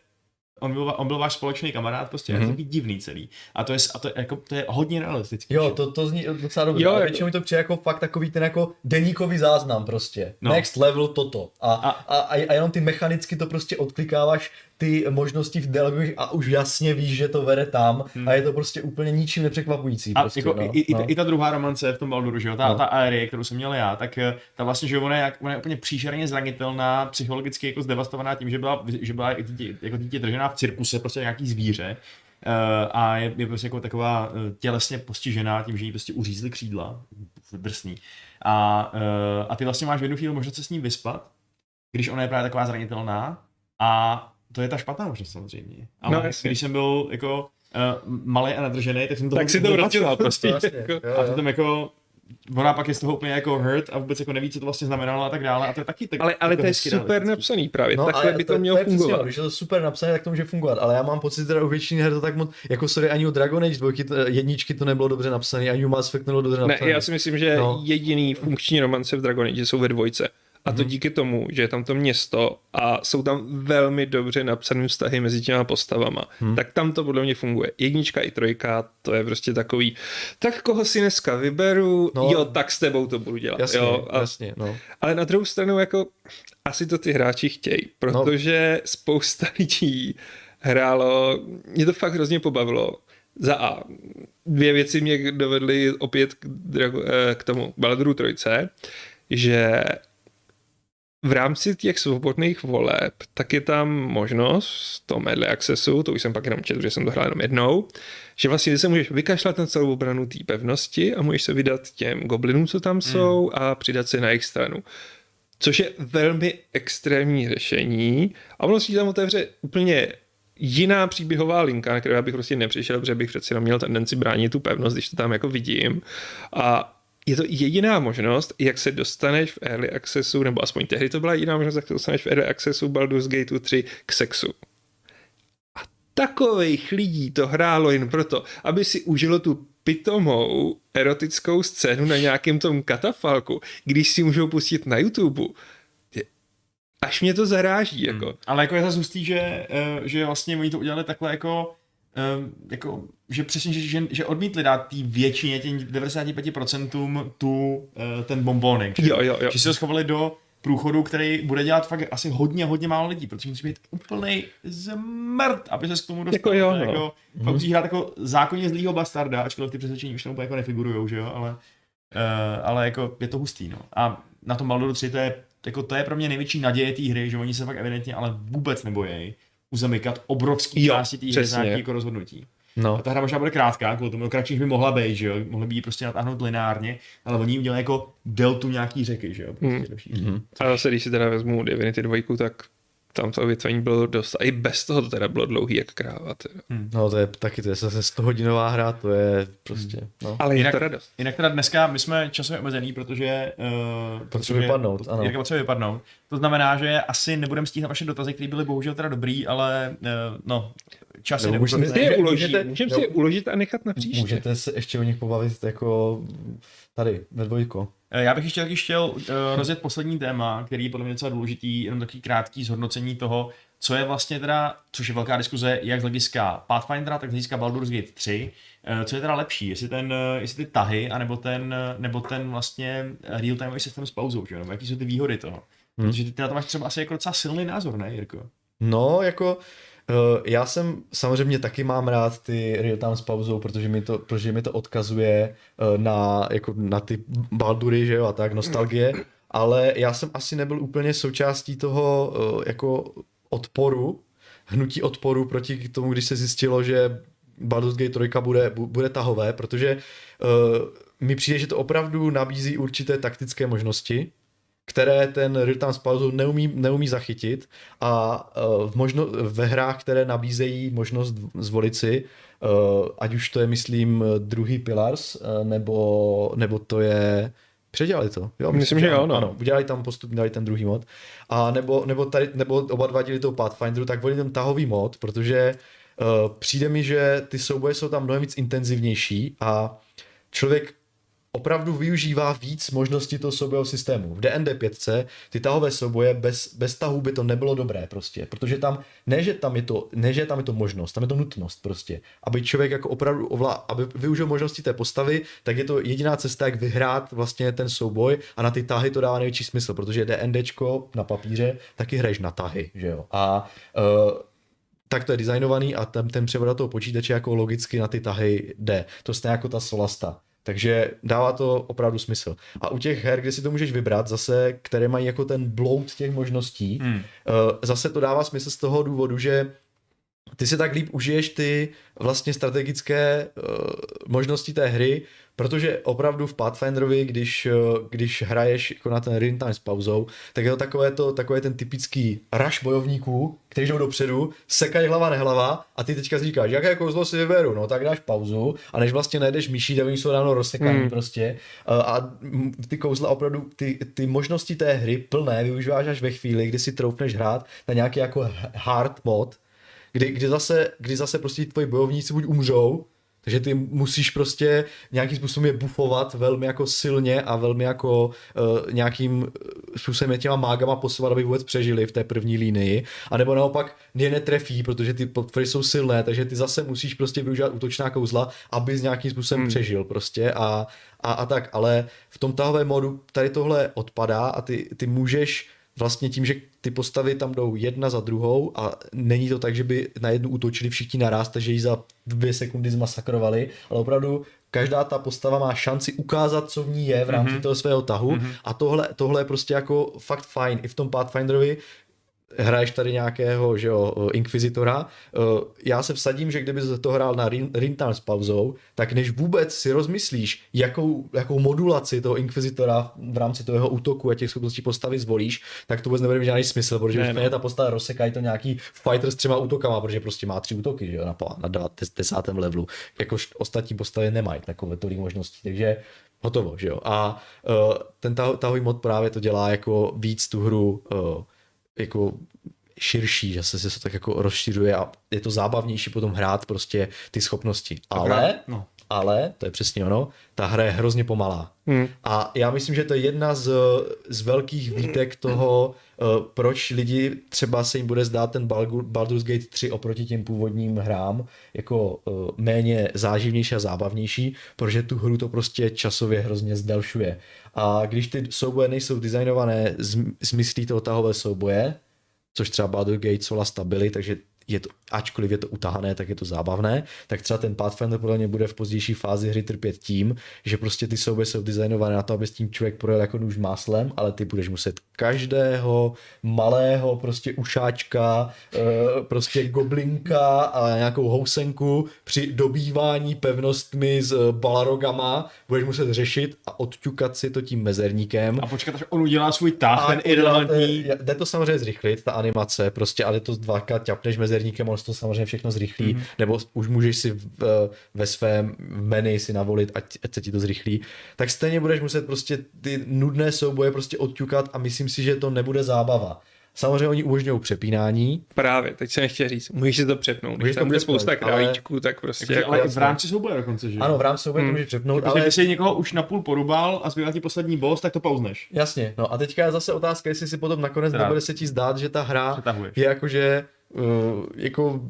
on byl, on byl váš společný kamarád, prostě mm-hmm. je to takový divný celý. A to je, a to, je, jako, to je hodně realistický. Jo, to, to zní docela dobře, Jo, jo, ale jako- většinou mi to přijde jako fakt takový ten jako deníkový záznam prostě. No. No. Next level toto. A, A- a, a, a jenom ty mechanicky to prostě odklikáváš ty možnosti v dialogových a už jasně víš, že to vede tam hmm. a je to prostě úplně ničím nepřekvapující. A prostě, jako no, i, no. ta, i ta druhá romance v tom Balduru, že jo, ta, No. ta Aerie, kterou jsem měl já, tak eh, ta vlastně, že ona je, ona je úplně příšerně zranitelná, psychologicky jako zdevastovaná tím, že byla, že byla jako dítě, jako dítě držená v cirkuse, prostě nějaký zvíře. Uh, a je, je prostě jako taková eh, tělesně postižená tím, že jí prostě uřízly křídla, drsný. A, a ty vlastně máš v jednu chvíli možnost se s ní vyspat, když ona je právě taková zranitelná a to je ta špatná možnost samozřejmě. Ale No, jasně. když jsem byl jako uh, malý a nadržený, tak jsem to Tak si to rozdělal prostě. To Jako- jo, a potom jako ona pak je z toho úplně jako hurt a vůbec jako neví, co to vlastně znamenalo a tak dále. A to je taky tak, Ale, ale jako to je super realistický. napsaný právě, No, takhle by to, to mělo je přesně, fungovat. ono, Když je to super napsané, tak to může fungovat, ale já mám pocit, že teda u většiny her to tak moc, jako sorry, ani u Dragon Age 2, to, jedničky to nebylo dobře napsané, ani u Mass Effect nebylo dobře Ne, napsané. já si myslím, že no. jediný funkční romance v Dragon Age jsou ve dvojce. A to díky tomu, že je tam to město a jsou tam velmi dobře napsané vztahy mezi těma postavama, hmm. tak tam to podle mě funguje. Jednička i trojka, to je prostě takový, tak koho si dneska vyberu, No. no, jo, tak s tebou to budu dělat. Jasně, jo, a, jasně, no. Ale na druhou stranu, jako asi to ty hráči chtějí, protože no. spousta lidí hrálo, mě to fakt hrozně pobavilo. Za A. Dvě věci mě dovedly opět k, eh, k tomu Balduru trojce, že v rámci těch svobodných voleb, tak je tam možnost v tom early accessu, to už jsem pak jenom četl, že jsem to hrál jenom jednou, že vlastně se můžeš vykašlat na celou obranu té pevnosti a můžeš se vydat těm goblinům, co tam jsou a přidat se na jejich stranu. Což je velmi extrémní řešení a ono si tam otevře úplně jiná příběhová linka, na kterou já bych prostě nepřišel, protože bych přeci jenom měl tendenci bránit tu pevnost, když to tam jako vidím. A je to jediná možnost, jak se dostaneš v Early Accessu, nebo aspoň tehdy to byla jediná možnost, jak se dostaneš v Early Accessu Baldur's Gate 3 k sexu. A takových lidí to hrálo jen proto, aby si užilo tu pitomou erotickou scénu na nějakém tom katafalku, když si můžou pustit na YouTube. Až mě to zaráží, jako. Hmm. Ale jako je zase hustý, že, eh, že vlastně oni to udělali takhle jako, jako že přesně, že, že, že odmítli dát té většině, těm 95% tu, eh, ten bombonek. Že, Jo, jo, jo. že si ho schovali do průchodu, který bude dělat fakt asi hodně, hodně málo lidí, protože musí být úplný zmrt, aby se k tomu dostal. Jako jo, To no. jako, fakt musí hrát jako zákonně zlýho bastarda, ačkoliv ty přesvědčení už tam úplně jako nefigurujou, že jo, ale, uh, ale jako je to hustý, no. A na tom Balduru 3 to je, jako to je pro mě největší naděje té hry, že oni se fakt evidentně ale vůbec nebojí uzamykat obrovský Jo, části té hry za jako rozhodnutí. No. A ta hra možná bude krátká, kvůli tomu kratší by mohla být, že jo, mohli by ji prostě natáhnout lineárně, ale oni udělali jako deltu nějaký řeky, že jo, prostě Hmm. šíření. Mhm. A zase, když si teda vezmu Divinity 2, tak tam to větvení bylo dost. A i bez toho to teda bylo dlouhý jak kráva. Teda. No to je taky, to je zase 100 hodinová hra, to je prostě, no. Ale Jinak- je to radost. Jinak teda dneska my jsme časově omezený, protože... Uh, Potřebuje vypadnout, ano. Jirka potřebuje vypadnout. To znamená, že asi nebudeme stíhat vaše dotazy, které byly bohužel teda dobrý, ale uh, no, časy Nebo můžeme- si je Můžete- uložit, můžeme si je uložit a nechat na příště. Můžete se ještě o nich pobavit jako tady, ve dvojko. Eh, Já bych ještě taky chtěl uh, rozjet poslední téma, který je podle mě docela důležitý, jenom takový krátký zhodnocení toho, co je vlastně teda, což je velká diskuze, jak z hlediska Pathfindera, tak z hlediska Baldur's Gate 3, eh, co je teda lepší, jestli, ten, jestli ty tahy, anebo ten, nebo ten vlastně real-timeový systém s pauzou, že? jo? nebo jaký jsou ty výhody toho. Hmm. Protože ty, ty na to máš třeba asi jako docela silný názor, ne, Jirko? No, jako uh, já jsem samozřejmě taky mám rád ty real time s pauzou, protože mi to, protože mi to odkazuje uh, na, jako na ty Baldury, že jo, a tak, nostalgie, ale já jsem asi nebyl úplně součástí toho uh, jako odporu, hnutí odporu proti tomu, když se zjistilo, že Baldur's Gate 3 bude, bu- bude tahové, protože uh, mi přijde, že to opravdu nabízí určité taktické možnosti, které ten real time s pauzou neumí, neumí zachytit a uh, v možno, ve hrách, které nabízejí možnost zvolit si, uh, ať už to je, myslím, druhý Pillars, uh, nebo, nebo to je Předělali to. Jo, Myslím, že jo, no. Ano, udělali tam postup, dali ten druhý mod. A nebo, nebo, tady, nebo oba dva díly toho Pathfinderu, tak volili ten tahový mod, protože uh, přijde mi, že ty souboje jsou tam mnohem víc intenzivnější a člověk opravdu využívá víc možností toho soubojového systému. V D&D 5 ty tahové souboje bez, bez tahů by to nebylo dobré prostě, protože tam, ne že tam je to, ne že tam je to možnost, tam je to nutnost prostě, aby člověk jako opravdu ovlá, aby využil možnosti té postavy, tak je to jediná cesta, jak vyhrát vlastně ten souboj a na ty tahy to dává největší smysl, protože D&Dčko na papíře taky hraješ na tahy, že jo. A uh, tak to je designovaný a ten, ten převod toho počítače jako logicky na ty tahy jde. To stejně jako ta Solasta. Takže dává to opravdu smysl. A u těch her, kde si to můžeš vybrat, zase, které mají jako ten bloud těch možností, uh, zase to dává smysl z toho důvodu, že ty si tak líp užiješ ty vlastně strategické uh, možnosti té hry, protože opravdu v Pathfinderovi, když, uh, když hraješ jako na ten real time s pauzou, tak je to takové, to, takové ten typický rush bojovníků, kteří jdou dopředu, sekají hlava nehlava a ty teďka říkáš, jaké kouzlo si vyberu, no tak dáš pauzu a než vlastně najdeš myší, tak oni jsou dávno rozsekaný Hmm. prostě uh, a ty kouzla opravdu, ty, ty možnosti té hry plné využíváš až ve chvíli, kdy si troufneš hrát na nějaký jako hard mod, kdy, kdy, zase, kdy zase prostě tvoji bojovníci buď umřou, takže ty musíš prostě nějakým způsobem je bufovat velmi jako silně a velmi jako uh, nějakým způsobem je těma mágama posouvat, aby vůbec přežili v té první línii, a nebo naopak je netrefí, protože ty potvory jsou silné, takže ty zase musíš prostě využívat útočná kouzla, abys nějakým způsobem hmm. přežil prostě. A, a, a tak, ale v tom tahovém modu tady tohle odpadá a ty, ty můžeš vlastně tím, že ty postavy tam jdou jedna za druhou a není to tak, že by na jednu útočili všichni naraz, takže ji za dvě sekundy zmasakrovali, ale opravdu každá ta postava má šanci ukázat, co v ní je v rámci mm-hmm. toho svého tahu mm-hmm. a tohle, tohle je prostě jako fakt fajn. I v tom Pathfinderovi hraješ tady nějakého, že jo, Inquisitora. Já se vsadím, že kdyby to hrál na Rintime s pauzou, tak než vůbec si rozmyslíš, jakou, jakou modulaci toho Inquisitora v rámci toho jeho útoku a těch schopností postavy zvolíš, tak to vůbec nebude mít žádný smysl, protože ne, ne. ta postava rozsekají to nějaký fighter s třema útokama, protože prostě má tři útoky, že jo, na, na 20. levelu. Jakož ostatní postavy nemají takové tolik možností, takže hotovo, že jo. A uh, ten tahový mod právě to dělá jako víc tu hru uh, jako širší, že se, se to tak jako rozšiřuje a je to zábavnější potom hrát prostě ty schopnosti. Ale, no. Ale, to je přesně ono, ta hra je hrozně pomalá. Hmm. A já myslím, že to je jedna z, z velkých výtek toho, uh, proč lidi třeba se jim bude zdát ten Baldur's Gate 3 oproti těm původním hrám jako uh, méně záživnější a zábavnější, protože tu hru to prostě časově hrozně zdelšuje. A když ty souboje nejsou designované z, z myslí toho tahové souboje, což třeba Baldur's Gate Solasta byly, takže je to, ačkoliv je to utahané, tak je to zábavné, tak třeba ten Pathfinder podle mě bude v pozdější fázi hry trpět tím, že prostě ty souboje jsou designované na to, aby s tím člověk projel jako nůž máslem, ale ty budeš muset každého malého prostě ušáčka, eh, prostě goblinka a nějakou housenku při dobývání pevnostmi s eh, balarogama budeš muset řešit a odťukat si to tím mezerníkem. A počkat, až on udělá svůj tah, ten irrelevantní. Jde to samozřejmě zrychlit, ta animace, prostě, ale to dvakrát ťapneš mezerníkem, on to samozřejmě všechno zrychlí, Mhm. mm. nebo už můžeš si v, ve svém menu si navolit, ať, ať se ti to zrychlí, tak stejně budeš muset prostě ty nudné souboje prostě odťukat a myslím si, že to nebude zábava. Samozřejmě oni umožňují přepínání, Právě, teď jsem chtěl říct, můžeš si to přepnout. Když Můžeš tam to bude spousta ale- krajíčků, tak prostě... Takže, jako- ale v rámci souboje dokonce, že? ano, v rámci souboje Hmm. to můžeš přepnout, Ale... ale Když jsi někoho už napůl porubal a zbývá ti poslední boss, tak to pauzneš. jasně, no a teďka je zase otázka, jestli si potom nakonec Teda. nebude se ti zdát, že ta hra Přetahuješ. je jakože jako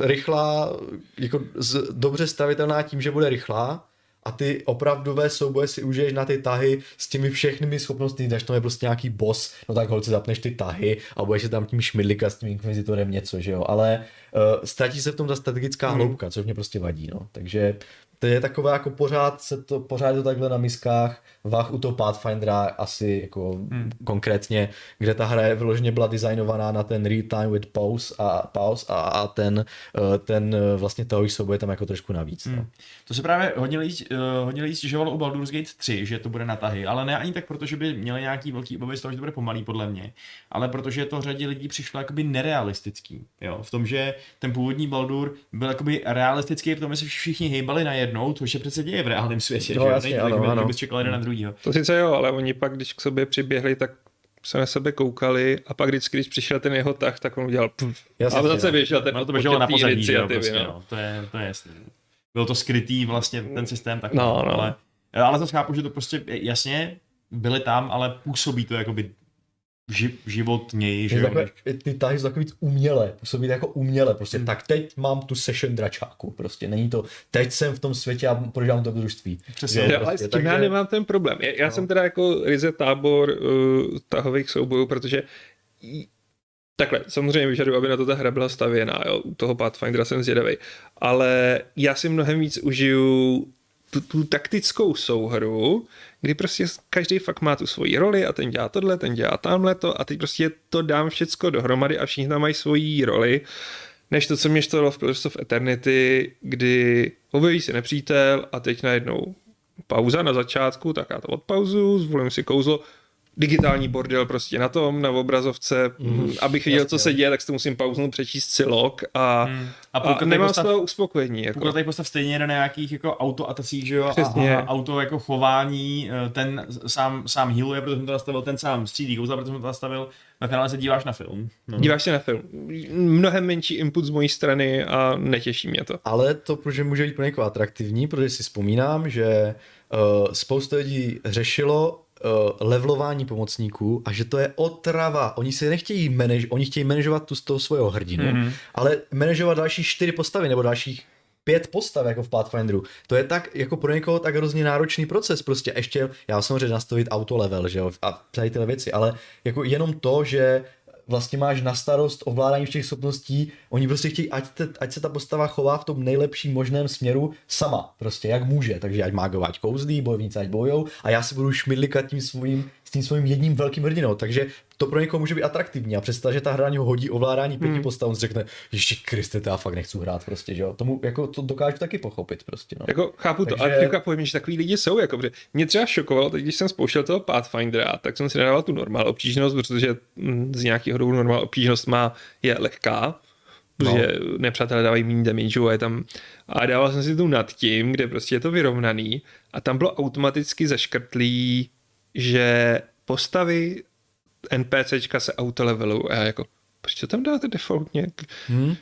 rychlá, jako z, dobře stavitelná tím, že bude rychlá a ty opravdové souboje si užiješ na ty tahy s těmi všechnými schopnostmi, než to je prostě nějaký boss, no tak holce zapneš ty tahy a budeš si tam tím šmidlika s tím inkvizitorem něco, že jo, ale uh, ztratí se v tom ta strategická Hmm. hloubka, což mě prostě vadí, no, takže to je takové jako pořád se to, pořád je to takhle na miskách, vah u toho Pathfindera asi jako hmm. konkrétně, kde ta hra je vyloženě byla designovaná na ten real time with pause a, pause a, a ten, eh, ten eh, vlastně toho souboj je tam jako trošku navíc. No. To se právě hodně lidí, uh, hodně lidí stěžovalo u Baldur's Gate 3, že to bude na tahy, ale ne ani tak, protože by měli nějaký velký obavy z toho, že to bude pomalý podle mě, ale protože to řadě lidí přišlo jakoby nerealistický, jo, v tom, že ten původní Baldur byl jakoby realistický v tom, že se všichni hejbali najednou, což se přece děje v reálném světě, No, že jo, jasně, to ano, tak, že ano. bys čekal jeden na druhýho. To sice jo, ale oni pak, když k sobě přiběhli, tak se na sebe koukali a pak vždycky, když přišel ten jeho tah, tak on udělal puf. Jasně, a zase běžel ten No to běželo na pozadí, jo, prostě, no. no. To je, to je jasný. Byl to skrytý vlastně ten systém tak. No, no. Ale, ale zase chápu, že to prostě jasně byli tam, ale působí to jakoby ži, životněji, že Že jo. ty tahy jsou takový víc umělé, působí jako uměle, prostě Hmm. tak teď mám tu session dračáku, prostě není to, teď jsem v tom světě a prožívám to družství. Přesně. Jo, Jo, ale prostě, s tím já takže- nemám ten problém. Já, já No. jsem teda jako ryze tábor uh, tahových soubojů, protože takhle, samozřejmě vyžaduju, aby na to ta hra byla stavěná, jo, u toho Pathfindera jsem zvědavý, ale já si mnohem víc užiju tu, tu taktickou souhru, kdy prostě každý fakt má tu svoji roli a ten dělá tohle, ten dělá tamhle to a teď prostě to dám všecko dohromady a všichni tam mají svoji roli, než to, co mě štvalo v Pillars of Eternity, kdy objeví se nepřítel a teď najednou pauza na začátku, tak já to odpauzu, zvolím si kouzlo, digitální bordel prostě na tom, na obrazovce, mm, abych viděl, co se děje, tak si to musím pauznout, přečíst si log a, Mm. a, a nemám z postav- toho uspokojení. Jako. Pokud tady postav stejně jde na nějakých jako autoatacích, že jo, Přesně. a, a, auto jako chování, eh, ten sám, sám healuje, protože jsem to nastavil, ten sám střídí kouzla, protože jsem to nastavil, na finále se díváš na film. No. Díváš se na film. Mnohem menší input z mojí strany a netěší mě to. Ale to protože může být pro někoho atraktivní, protože si vzpomínám, že uh, spousta lidí řešilo uh, levelování pomocníků a že to je otrava. Oni si nechtějí manaž, oni chtějí manažovat tu z toho svého hrdinu, Mhm. mm-hmm. ale manažovat další čtyři postavy nebo dalších pět postav jako v Pathfinderu. To je tak jako pro někoho tak hrozně náročný proces. Prostě ještě, já samozřejmě nastavit auto level, že jo, a tady tyhle věci, ale jako jenom to, že vlastně máš na starost ovládání všech schopností, oni prostě chtějí, ať, te, ať se ta postava chová v tom nejlepším možném směru sama, prostě jak může, takže ať mágové, ať kouzlí, bojovníci ať bojou a já si budu šmidlikat tím svým, tím svým jedním velkým hrdinou, takže to pro někoho může být atraktivní a představ, že ta hra něho hodí ovládání pěti hmm. postav, on si řekne, ještě Kriste, to já fakt nechci hrát prostě, že jo, tomu jako to dokážu taky pochopit prostě, no. Jako chápu to, Takže- ale překvapuje že takový lidi jsou, jako, mě třeba šokovalo, teď když jsem spouštěl toho Pathfindera, tak jsem si nedával tu normál obtížnost, protože mm, z nějakého důvodu normál obtížnost má, je lehká, protože no. nepřátelé dávají méně damage a je tam a dával jsem si tu nad tím, kde prostě je to vyrovnaný a tam bylo automaticky zaškrtlý, že postavy NPCčka se autolevelují a já jako, proč to tam dáte defaultně? Hmm?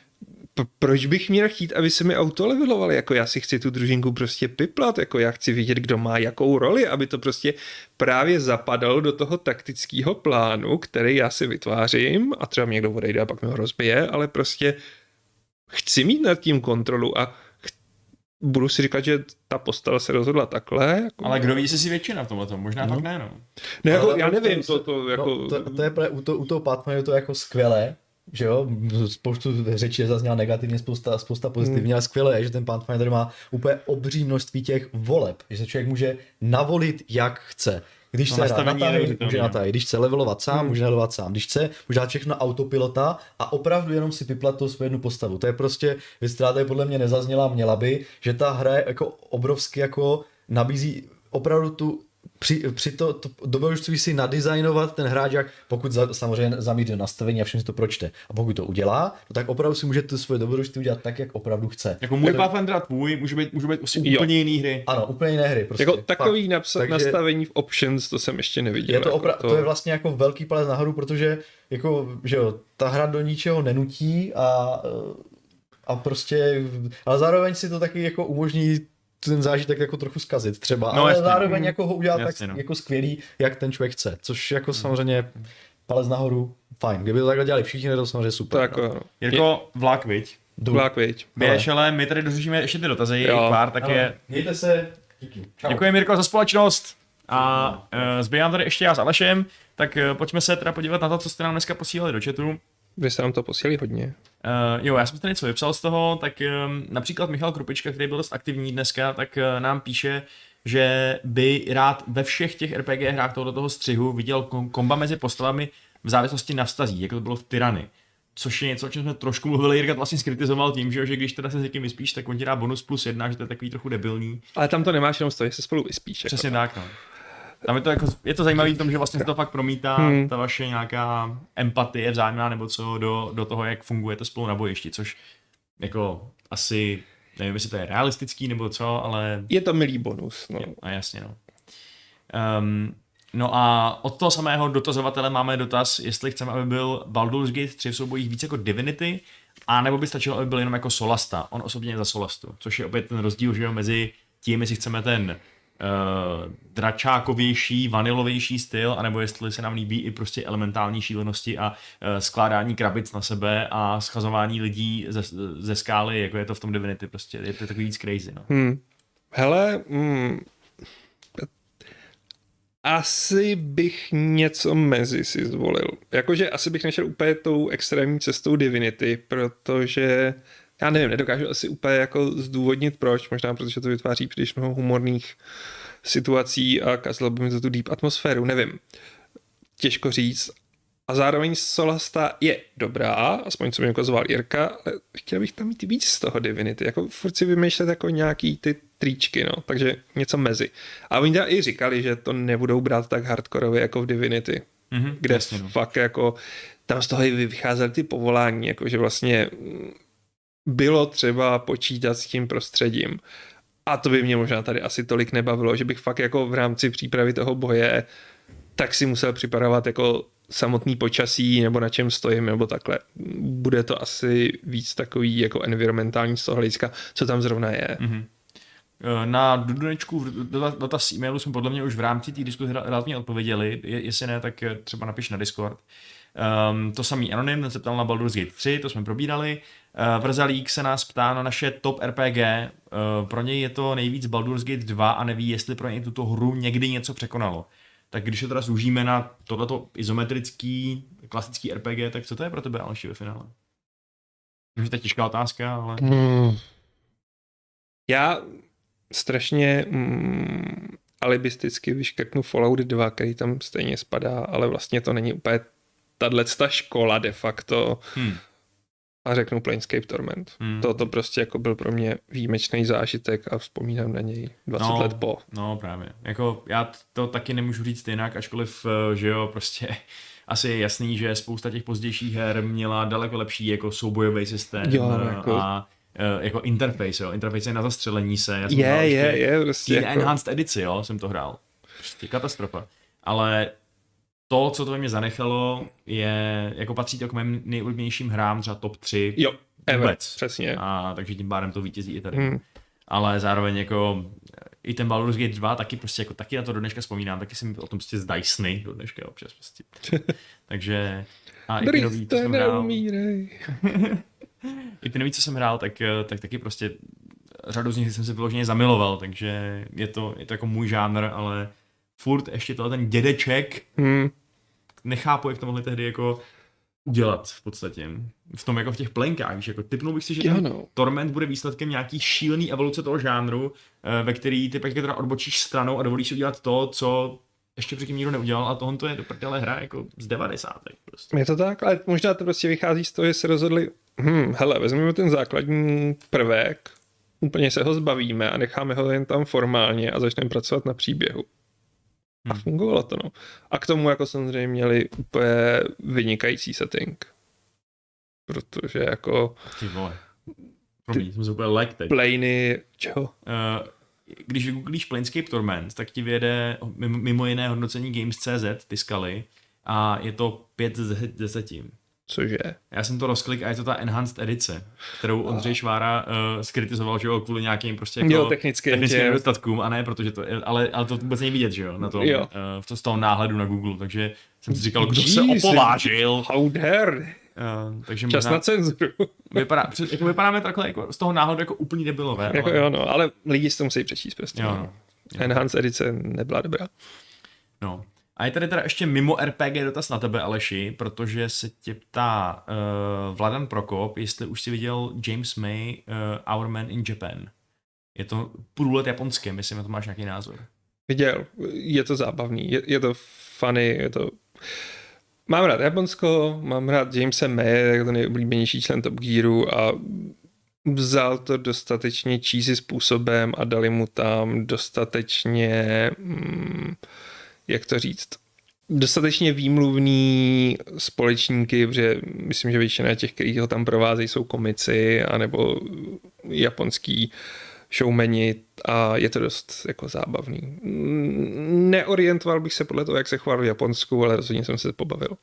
Proč bych měl chtít, aby se mi auto levelovali? Jako já si chci tu družinku prostě piplat, jako já chci vidět, kdo má jakou roli, aby to prostě právě zapadalo do toho taktického plánu, který já si vytvářím a třeba mě někdo odejde a pak mi ho rozbije, ale prostě chci mít nad tím kontrolu a budu si říkat, že ta postava se rozhodla takhle. Jako... Ale kdo ví, jestli si většina v tomhle tom, možná No. fakt ne, no. ne, jako, Ale já to- nevím, to- to, to, jako... no, to, to, je právě u, to, u toho Pathfinderu to je jako skvělé, že jo, spoustu řečí zazněla negativně, spousta, spousta pozitivně, hmm. ale skvělé je, že ten Pathfinder má úplně obří množství těch voleb, že se člověk může navolit, jak chce. Když No, chce hrát na tahy, neuvěřitelné. může na tahy. Když chce levelovat sám, Hmm. může levelovat sám. Když chce, může dát všechno autopilota a opravdu jenom si vyplat tu svou jednu postavu. To je prostě věc, která tady podle mě nezazněla, měla by, že ta hra je jako obrovsky jako nabízí opravdu tu při, při to, to dobrodružství si nadizajnovat ten hráč, jak pokud za, samozřejmě zamíří do nastavení a všechno si to pročte. A pokud to udělá, no tak opravdu si může to svoje dobrodružství udělat tak, jak opravdu chce. Jako můj Pathfinder a tvůj může být, může být Jo. úplně jiný hry. Ano, úplně jiné hry. Prostě, Jako takový napsa- Takže- nastavení v options, to jsem ještě neviděl. Je to, jako opra- to... to je vlastně jako velký palec nahoru, protože jako, že jo, ta hra do ničeho nenutí a, a prostě, ale zároveň si to taky jako umožní ten zážitek jako trochu zkazit třeba, No, ale jasně. zároveň jako ho udělat Jasně, tak no. jako skvělý, jak ten člověk chce, což jako samozřejmě palec nahoru, fajn. Kdyby to takhle dělali všichni, to samozřejmě super. To jako, no. no. Jako vlak, viď? Jdu. Vlak, viď. Běž, ale my tady dořešíme ještě ty dotazy, je Jo. pár, tak Ale je... Mějte se. Díky. Čau. Děkuji Mirko za společnost. A uh, zbývám tady ještě já s Alešem, tak uh, pojďme se teda podívat na to, co jste nám dneska posílali do chatu. Vy jste nám to posílali hodně. Uh, jo, já jsem tady něco vypsal z toho, tak um, například Michal Krupička, který byl dost aktivní dneska, tak uh, nám píše, že by rád ve všech těch RPG hrách tohoto toho střihu viděl kom- komba mezi postavami v závislosti na vztazích, jako to bylo v Tyrany. Což je něco, o čem jsme trošku mluvili, Jirka vlastně skritizoval tím, že, že když teda se s někým vyspíš, tak on ti dá bonus plus jedna, že to je takový trochu debilní. Ale tam to nemáš jenom z toho, že se spolu vyspíš. Přesně Jako. tak, no. Tam je to, jako, je to zajímavé v tom, že vlastně se to fakt promítá Hmm. ta vaše nějaká empatie vzájemná nebo co do, do toho, jak fungujete spolu na bojišti, což jako asi, nevím, jestli to je realistický nebo co, ale Je to milý bonus. No. A jasně, no. Um, no a od toho samého dotazovatele máme dotaz, jestli chceme, aby byl Baldur's Gate 3 v soubojích víc jako Divinity, a nebo by stačilo, aby byl jenom jako Solasta. On osobně je za Solastu, což je opět ten rozdíl, že jo, mezi tím, jestli chceme ten uh, dračákovější, vanilovější styl, anebo jestli se nám líbí i prostě elementální šílenosti a uh, skládání krabic na sebe a schazování lidí ze, ze skály, jako je to v tom Divinity, prostě je to takový víc crazy, no. Hmm. Hele, hmm, asi bych něco mezi si zvolil. Jakože asi bych nešel úplně tou extrémní cestou Divinity, protože já nevím, nedokážu asi úplně jako zdůvodnit proč, možná protože to vytváří příliš mnoho humorných situací a kazilo by mi to tu deep atmosféru, nevím. Těžko říct. A zároveň Solasta je dobrá, aspoň co mi ukazoval Jirka, ale chtěl bych tam mít víc z toho Divinity, jako furt si vymýšlet jako nějaký ty tričky, no, takže něco mezi. A oni teda i říkali, že to nebudou brát tak hardkorově jako v Divinity, Mhm, kde jasně, no. fakt jako tam z toho i vycházely ty povolání, jako že vlastně bylo třeba počítat s tím prostředím. A to by mě možná tady asi tolik nebavilo, že bych fakt jako v rámci přípravy toho boje tak si musel připravovat jako samotný počasí, nebo na čem stojím, nebo takhle. Bude to asi víc takový jako environmentální z toho hlediska, co tam zrovna je. Mhm. Eh, Na Dudunečku v dota- dotaz e-mailu jsme podle mě už v rámci té diskuze rel- relativně odpověděli. Je, jestli ne, tak eh, třeba napiš na Discord. Um, to samý Anonym, ten se ptal na Baldur's Gate 3, to jsme probírali. Uh, Vrzalík se nás ptá na naše top RPG. Uh, pro něj je to nejvíc Baldur's Gate 2 a neví, jestli pro něj tuto hru někdy něco překonalo. Tak když se teda zúžíme na tohleto izometrický, klasický RPG, tak co to je pro tebe, Aleši, ve finále? Vím, že to je těžká otázka, ale... Hmm. Já strašně mm, alibisticky vyškrtnu Fallout 2, který tam stejně spadá, ale vlastně to není úplně tahle ta škola de facto Hmm. a řeknu Planescape Torment. Hmm. To, to prostě jako byl pro mě výjimečný zážitek a vzpomínám na něj 20 No. let po. No právě. Jako já to taky nemůžu říct jinak, ačkoliv, eh, že jo, prostě asi je jasný, že spousta těch pozdějších her měla daleko lepší jako soubojový systém Jo, eh, jako- a eh, jako interface, jo, interface je na zastřelení se. Já jsem Je, je, je, prostě jako, Enhanced edici, jo, jsem to hrál. Prostě katastrofa. Ale to, co to ve mě zanechalo, je, jako patří to k mým nejoblíbenějším hrám, třeba top 3. jo, ever, Vůbec. přesně. A takže tím pádem to vítězí i tady Hmm. ale zároveň jako i ten Baldur's Gate 2 taky prostě jako taky na to do dneška vzpomínám, taky jsem o tom prostě z Dysony do dneška občas prostě. Takže a i ty nový, co jsem hrál, i ty nový, co jsem hrál, tak, tak taky prostě řadu z nich jsem se vyloženě zamiloval, takže je to, je to jako můj žánr, ale furt ještě tohle ten dědeček, Hmm. nechápu, jak to mohli tehdy jako udělat v podstatě. V tom jako v těch plenkách, že jako typnul bych si, že ten. Torment bude výsledkem nějaký šílený evoluce toho žánru, eh, ve který ty pak teda odbočíš stranou a dovolíš si udělat to, co ještě předtím nikdo neudělal a tohle to je do prdele hra jako z 90. Prostě. Je to tak, ale možná to prostě vychází z toho, že se rozhodli, hm, hele, vezmeme ten základní prvek, úplně se ho zbavíme a necháme ho jen tam formálně a začneme pracovat na příběhu. A Hmm. fungovalo to, no. A k tomu jako samozřejmě měli úplně vynikající setting. Protože jako Ty vole. Promiň, jsem se úplně lek teď. plany, čeho? Uh, když vygooglíš Planescape Torment, tak ti vyjede mimo, mimo jiné hodnocení Games.cz, ty skaly, a je to 5 z 10. Cože? Já jsem to rozklik a je to ta Enhanced edice, kterou Ondřej Švára uh, skritizoval, že jo, kvůli nějakým prostě jako Jo, technickým technickým nedostatkům, a ne, protože to, ale, ale to vůbec není vidět, že jo, na tom, Jo. uh, v to, z toho náhledu na Google, takže jsem si říkal, kdo se opovážil. How dare? Uh, takže Čas možná, na cenzuru. vypadá, před, jako vypadáme takhle jako z toho náhledu jako úplný debilové. jako ale, jo, no, ale lidi si to musí přečíst prostě. Jo, no. no. Enhanced edice nebyla dobrá. No. A je tady teda ještě mimo RPG dotaz na tebe, Aleši, protože se tě ptá uh, Vladan Prokop, jestli už si viděl James May, uh, Our Man in Japan. Je to průlet japonské, myslím, na to máš nějaký názor. Viděl, je to zábavný, je, je to funny, je to... Mám rád Japonsko, mám rád Jamesa May, jako ten nejoblíbenější člen Top Gearu a vzal to dostatečně cheesy způsobem a dali mu tam dostatečně, mm, jak to říct, dostatečně výmluvný společníky, protože myslím, že většina těch, kteří ho tam provázejí, jsou komici anebo japonský showmani a je to dost jako zábavný. Neorientoval bych se podle toho, jak se choval v Japonsku, ale rozhodně jsem se pobavil. Uh,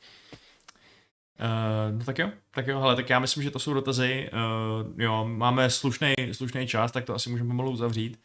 no tak jo, tak jo, hele, tak já myslím, že to jsou dotazy. Uh, jo, máme slušný, slušný čas, tak to asi můžeme pomalu uzavřít.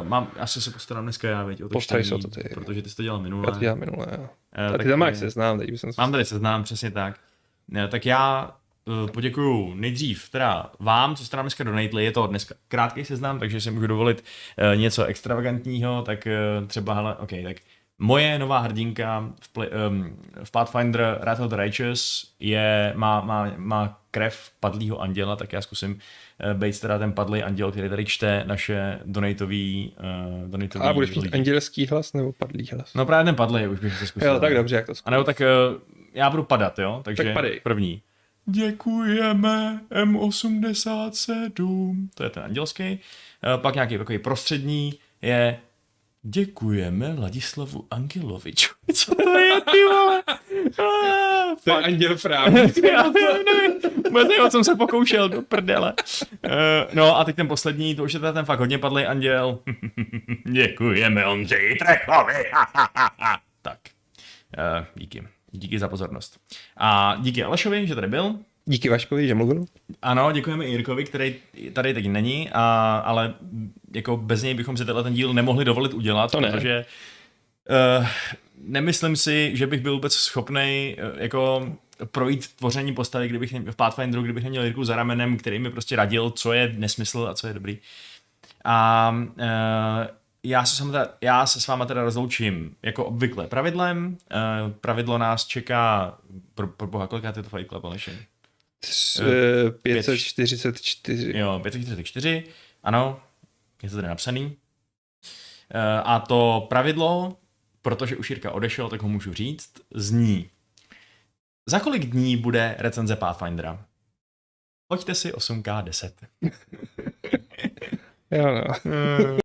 Uh, mám, asi se postarám dneska já, veď, o to Postarej se o to ty. protože ty jsi to dělal minule. Já to dělám minule. jo. Eh, A tak, ty tam máš eh, seznám, teď už jsem Mám tady seznám, přesně tak. Ne, tak já uh, poděkuju nejdřív teda vám, co jste nám dneska donatili, je to dneska krátký seznam, takže si můžu dovolit uh, něco extravagantního, tak uh, třeba, hele, ok, tak moje nová hrdinka v, play, um, v Pathfinder Wrath of the Righteous je, má, má, má krev padlýho anděla, tak já zkusím uh, být teda ten padlý anděl, který tady čte naše donatový, uh, donatový A budeš mít andělský hlas nebo padlý hlas? No právě ten padlý, už bych to zkusil. Jo, tak dobře, jak to A nebo tak eh, já budu padat, jo? Takže Tak padej. první. Děkujeme M87. To je ten andělský. Eh, Pak nějaký takový prostřední je Děkujeme Ladislavu Angeloviču. Co to je, ty vole? Ah, To je anděl právě. Já nevím, o co jsem se pokoušel, do prdele. Uh, no a teď ten poslední, to už je ten fakt hodně padlý anděl. Děkujeme Ondřeji Trechovi. tak, uh, díky. Díky za pozornost. A díky Alešovi, že tady byl. Díky Vaškovi, že mluvil. Ano, děkujeme Jirkovi, který tady teď není, a, ale jako bez něj bychom si tenhle ten díl nemohli dovolit udělat, To ne. protože uh, nemyslím si, že bych byl vůbec schopný uh, jako projít tvoření postavy, kdybych ne, v Pathfinderu, kdybych neměl Jirku za ramenem, který mi prostě radil, co je nesmysl a co je dobrý. A uh, já se, sam já se s váma teda rozloučím jako obvykle pravidlem. Uh, pravidlo nás čeká, pro, pro boha, kolikrát je to Fight Club, Aleši? S, Eh, eh, 544. Jo, 544, ano, je to tady napsaný. Eh, A to pravidlo, protože už Jirka odešel, tak ho můžu říct, zní. Za kolik dní bude recenze Pathfindera? Hoďte si 8K10. Jo, no.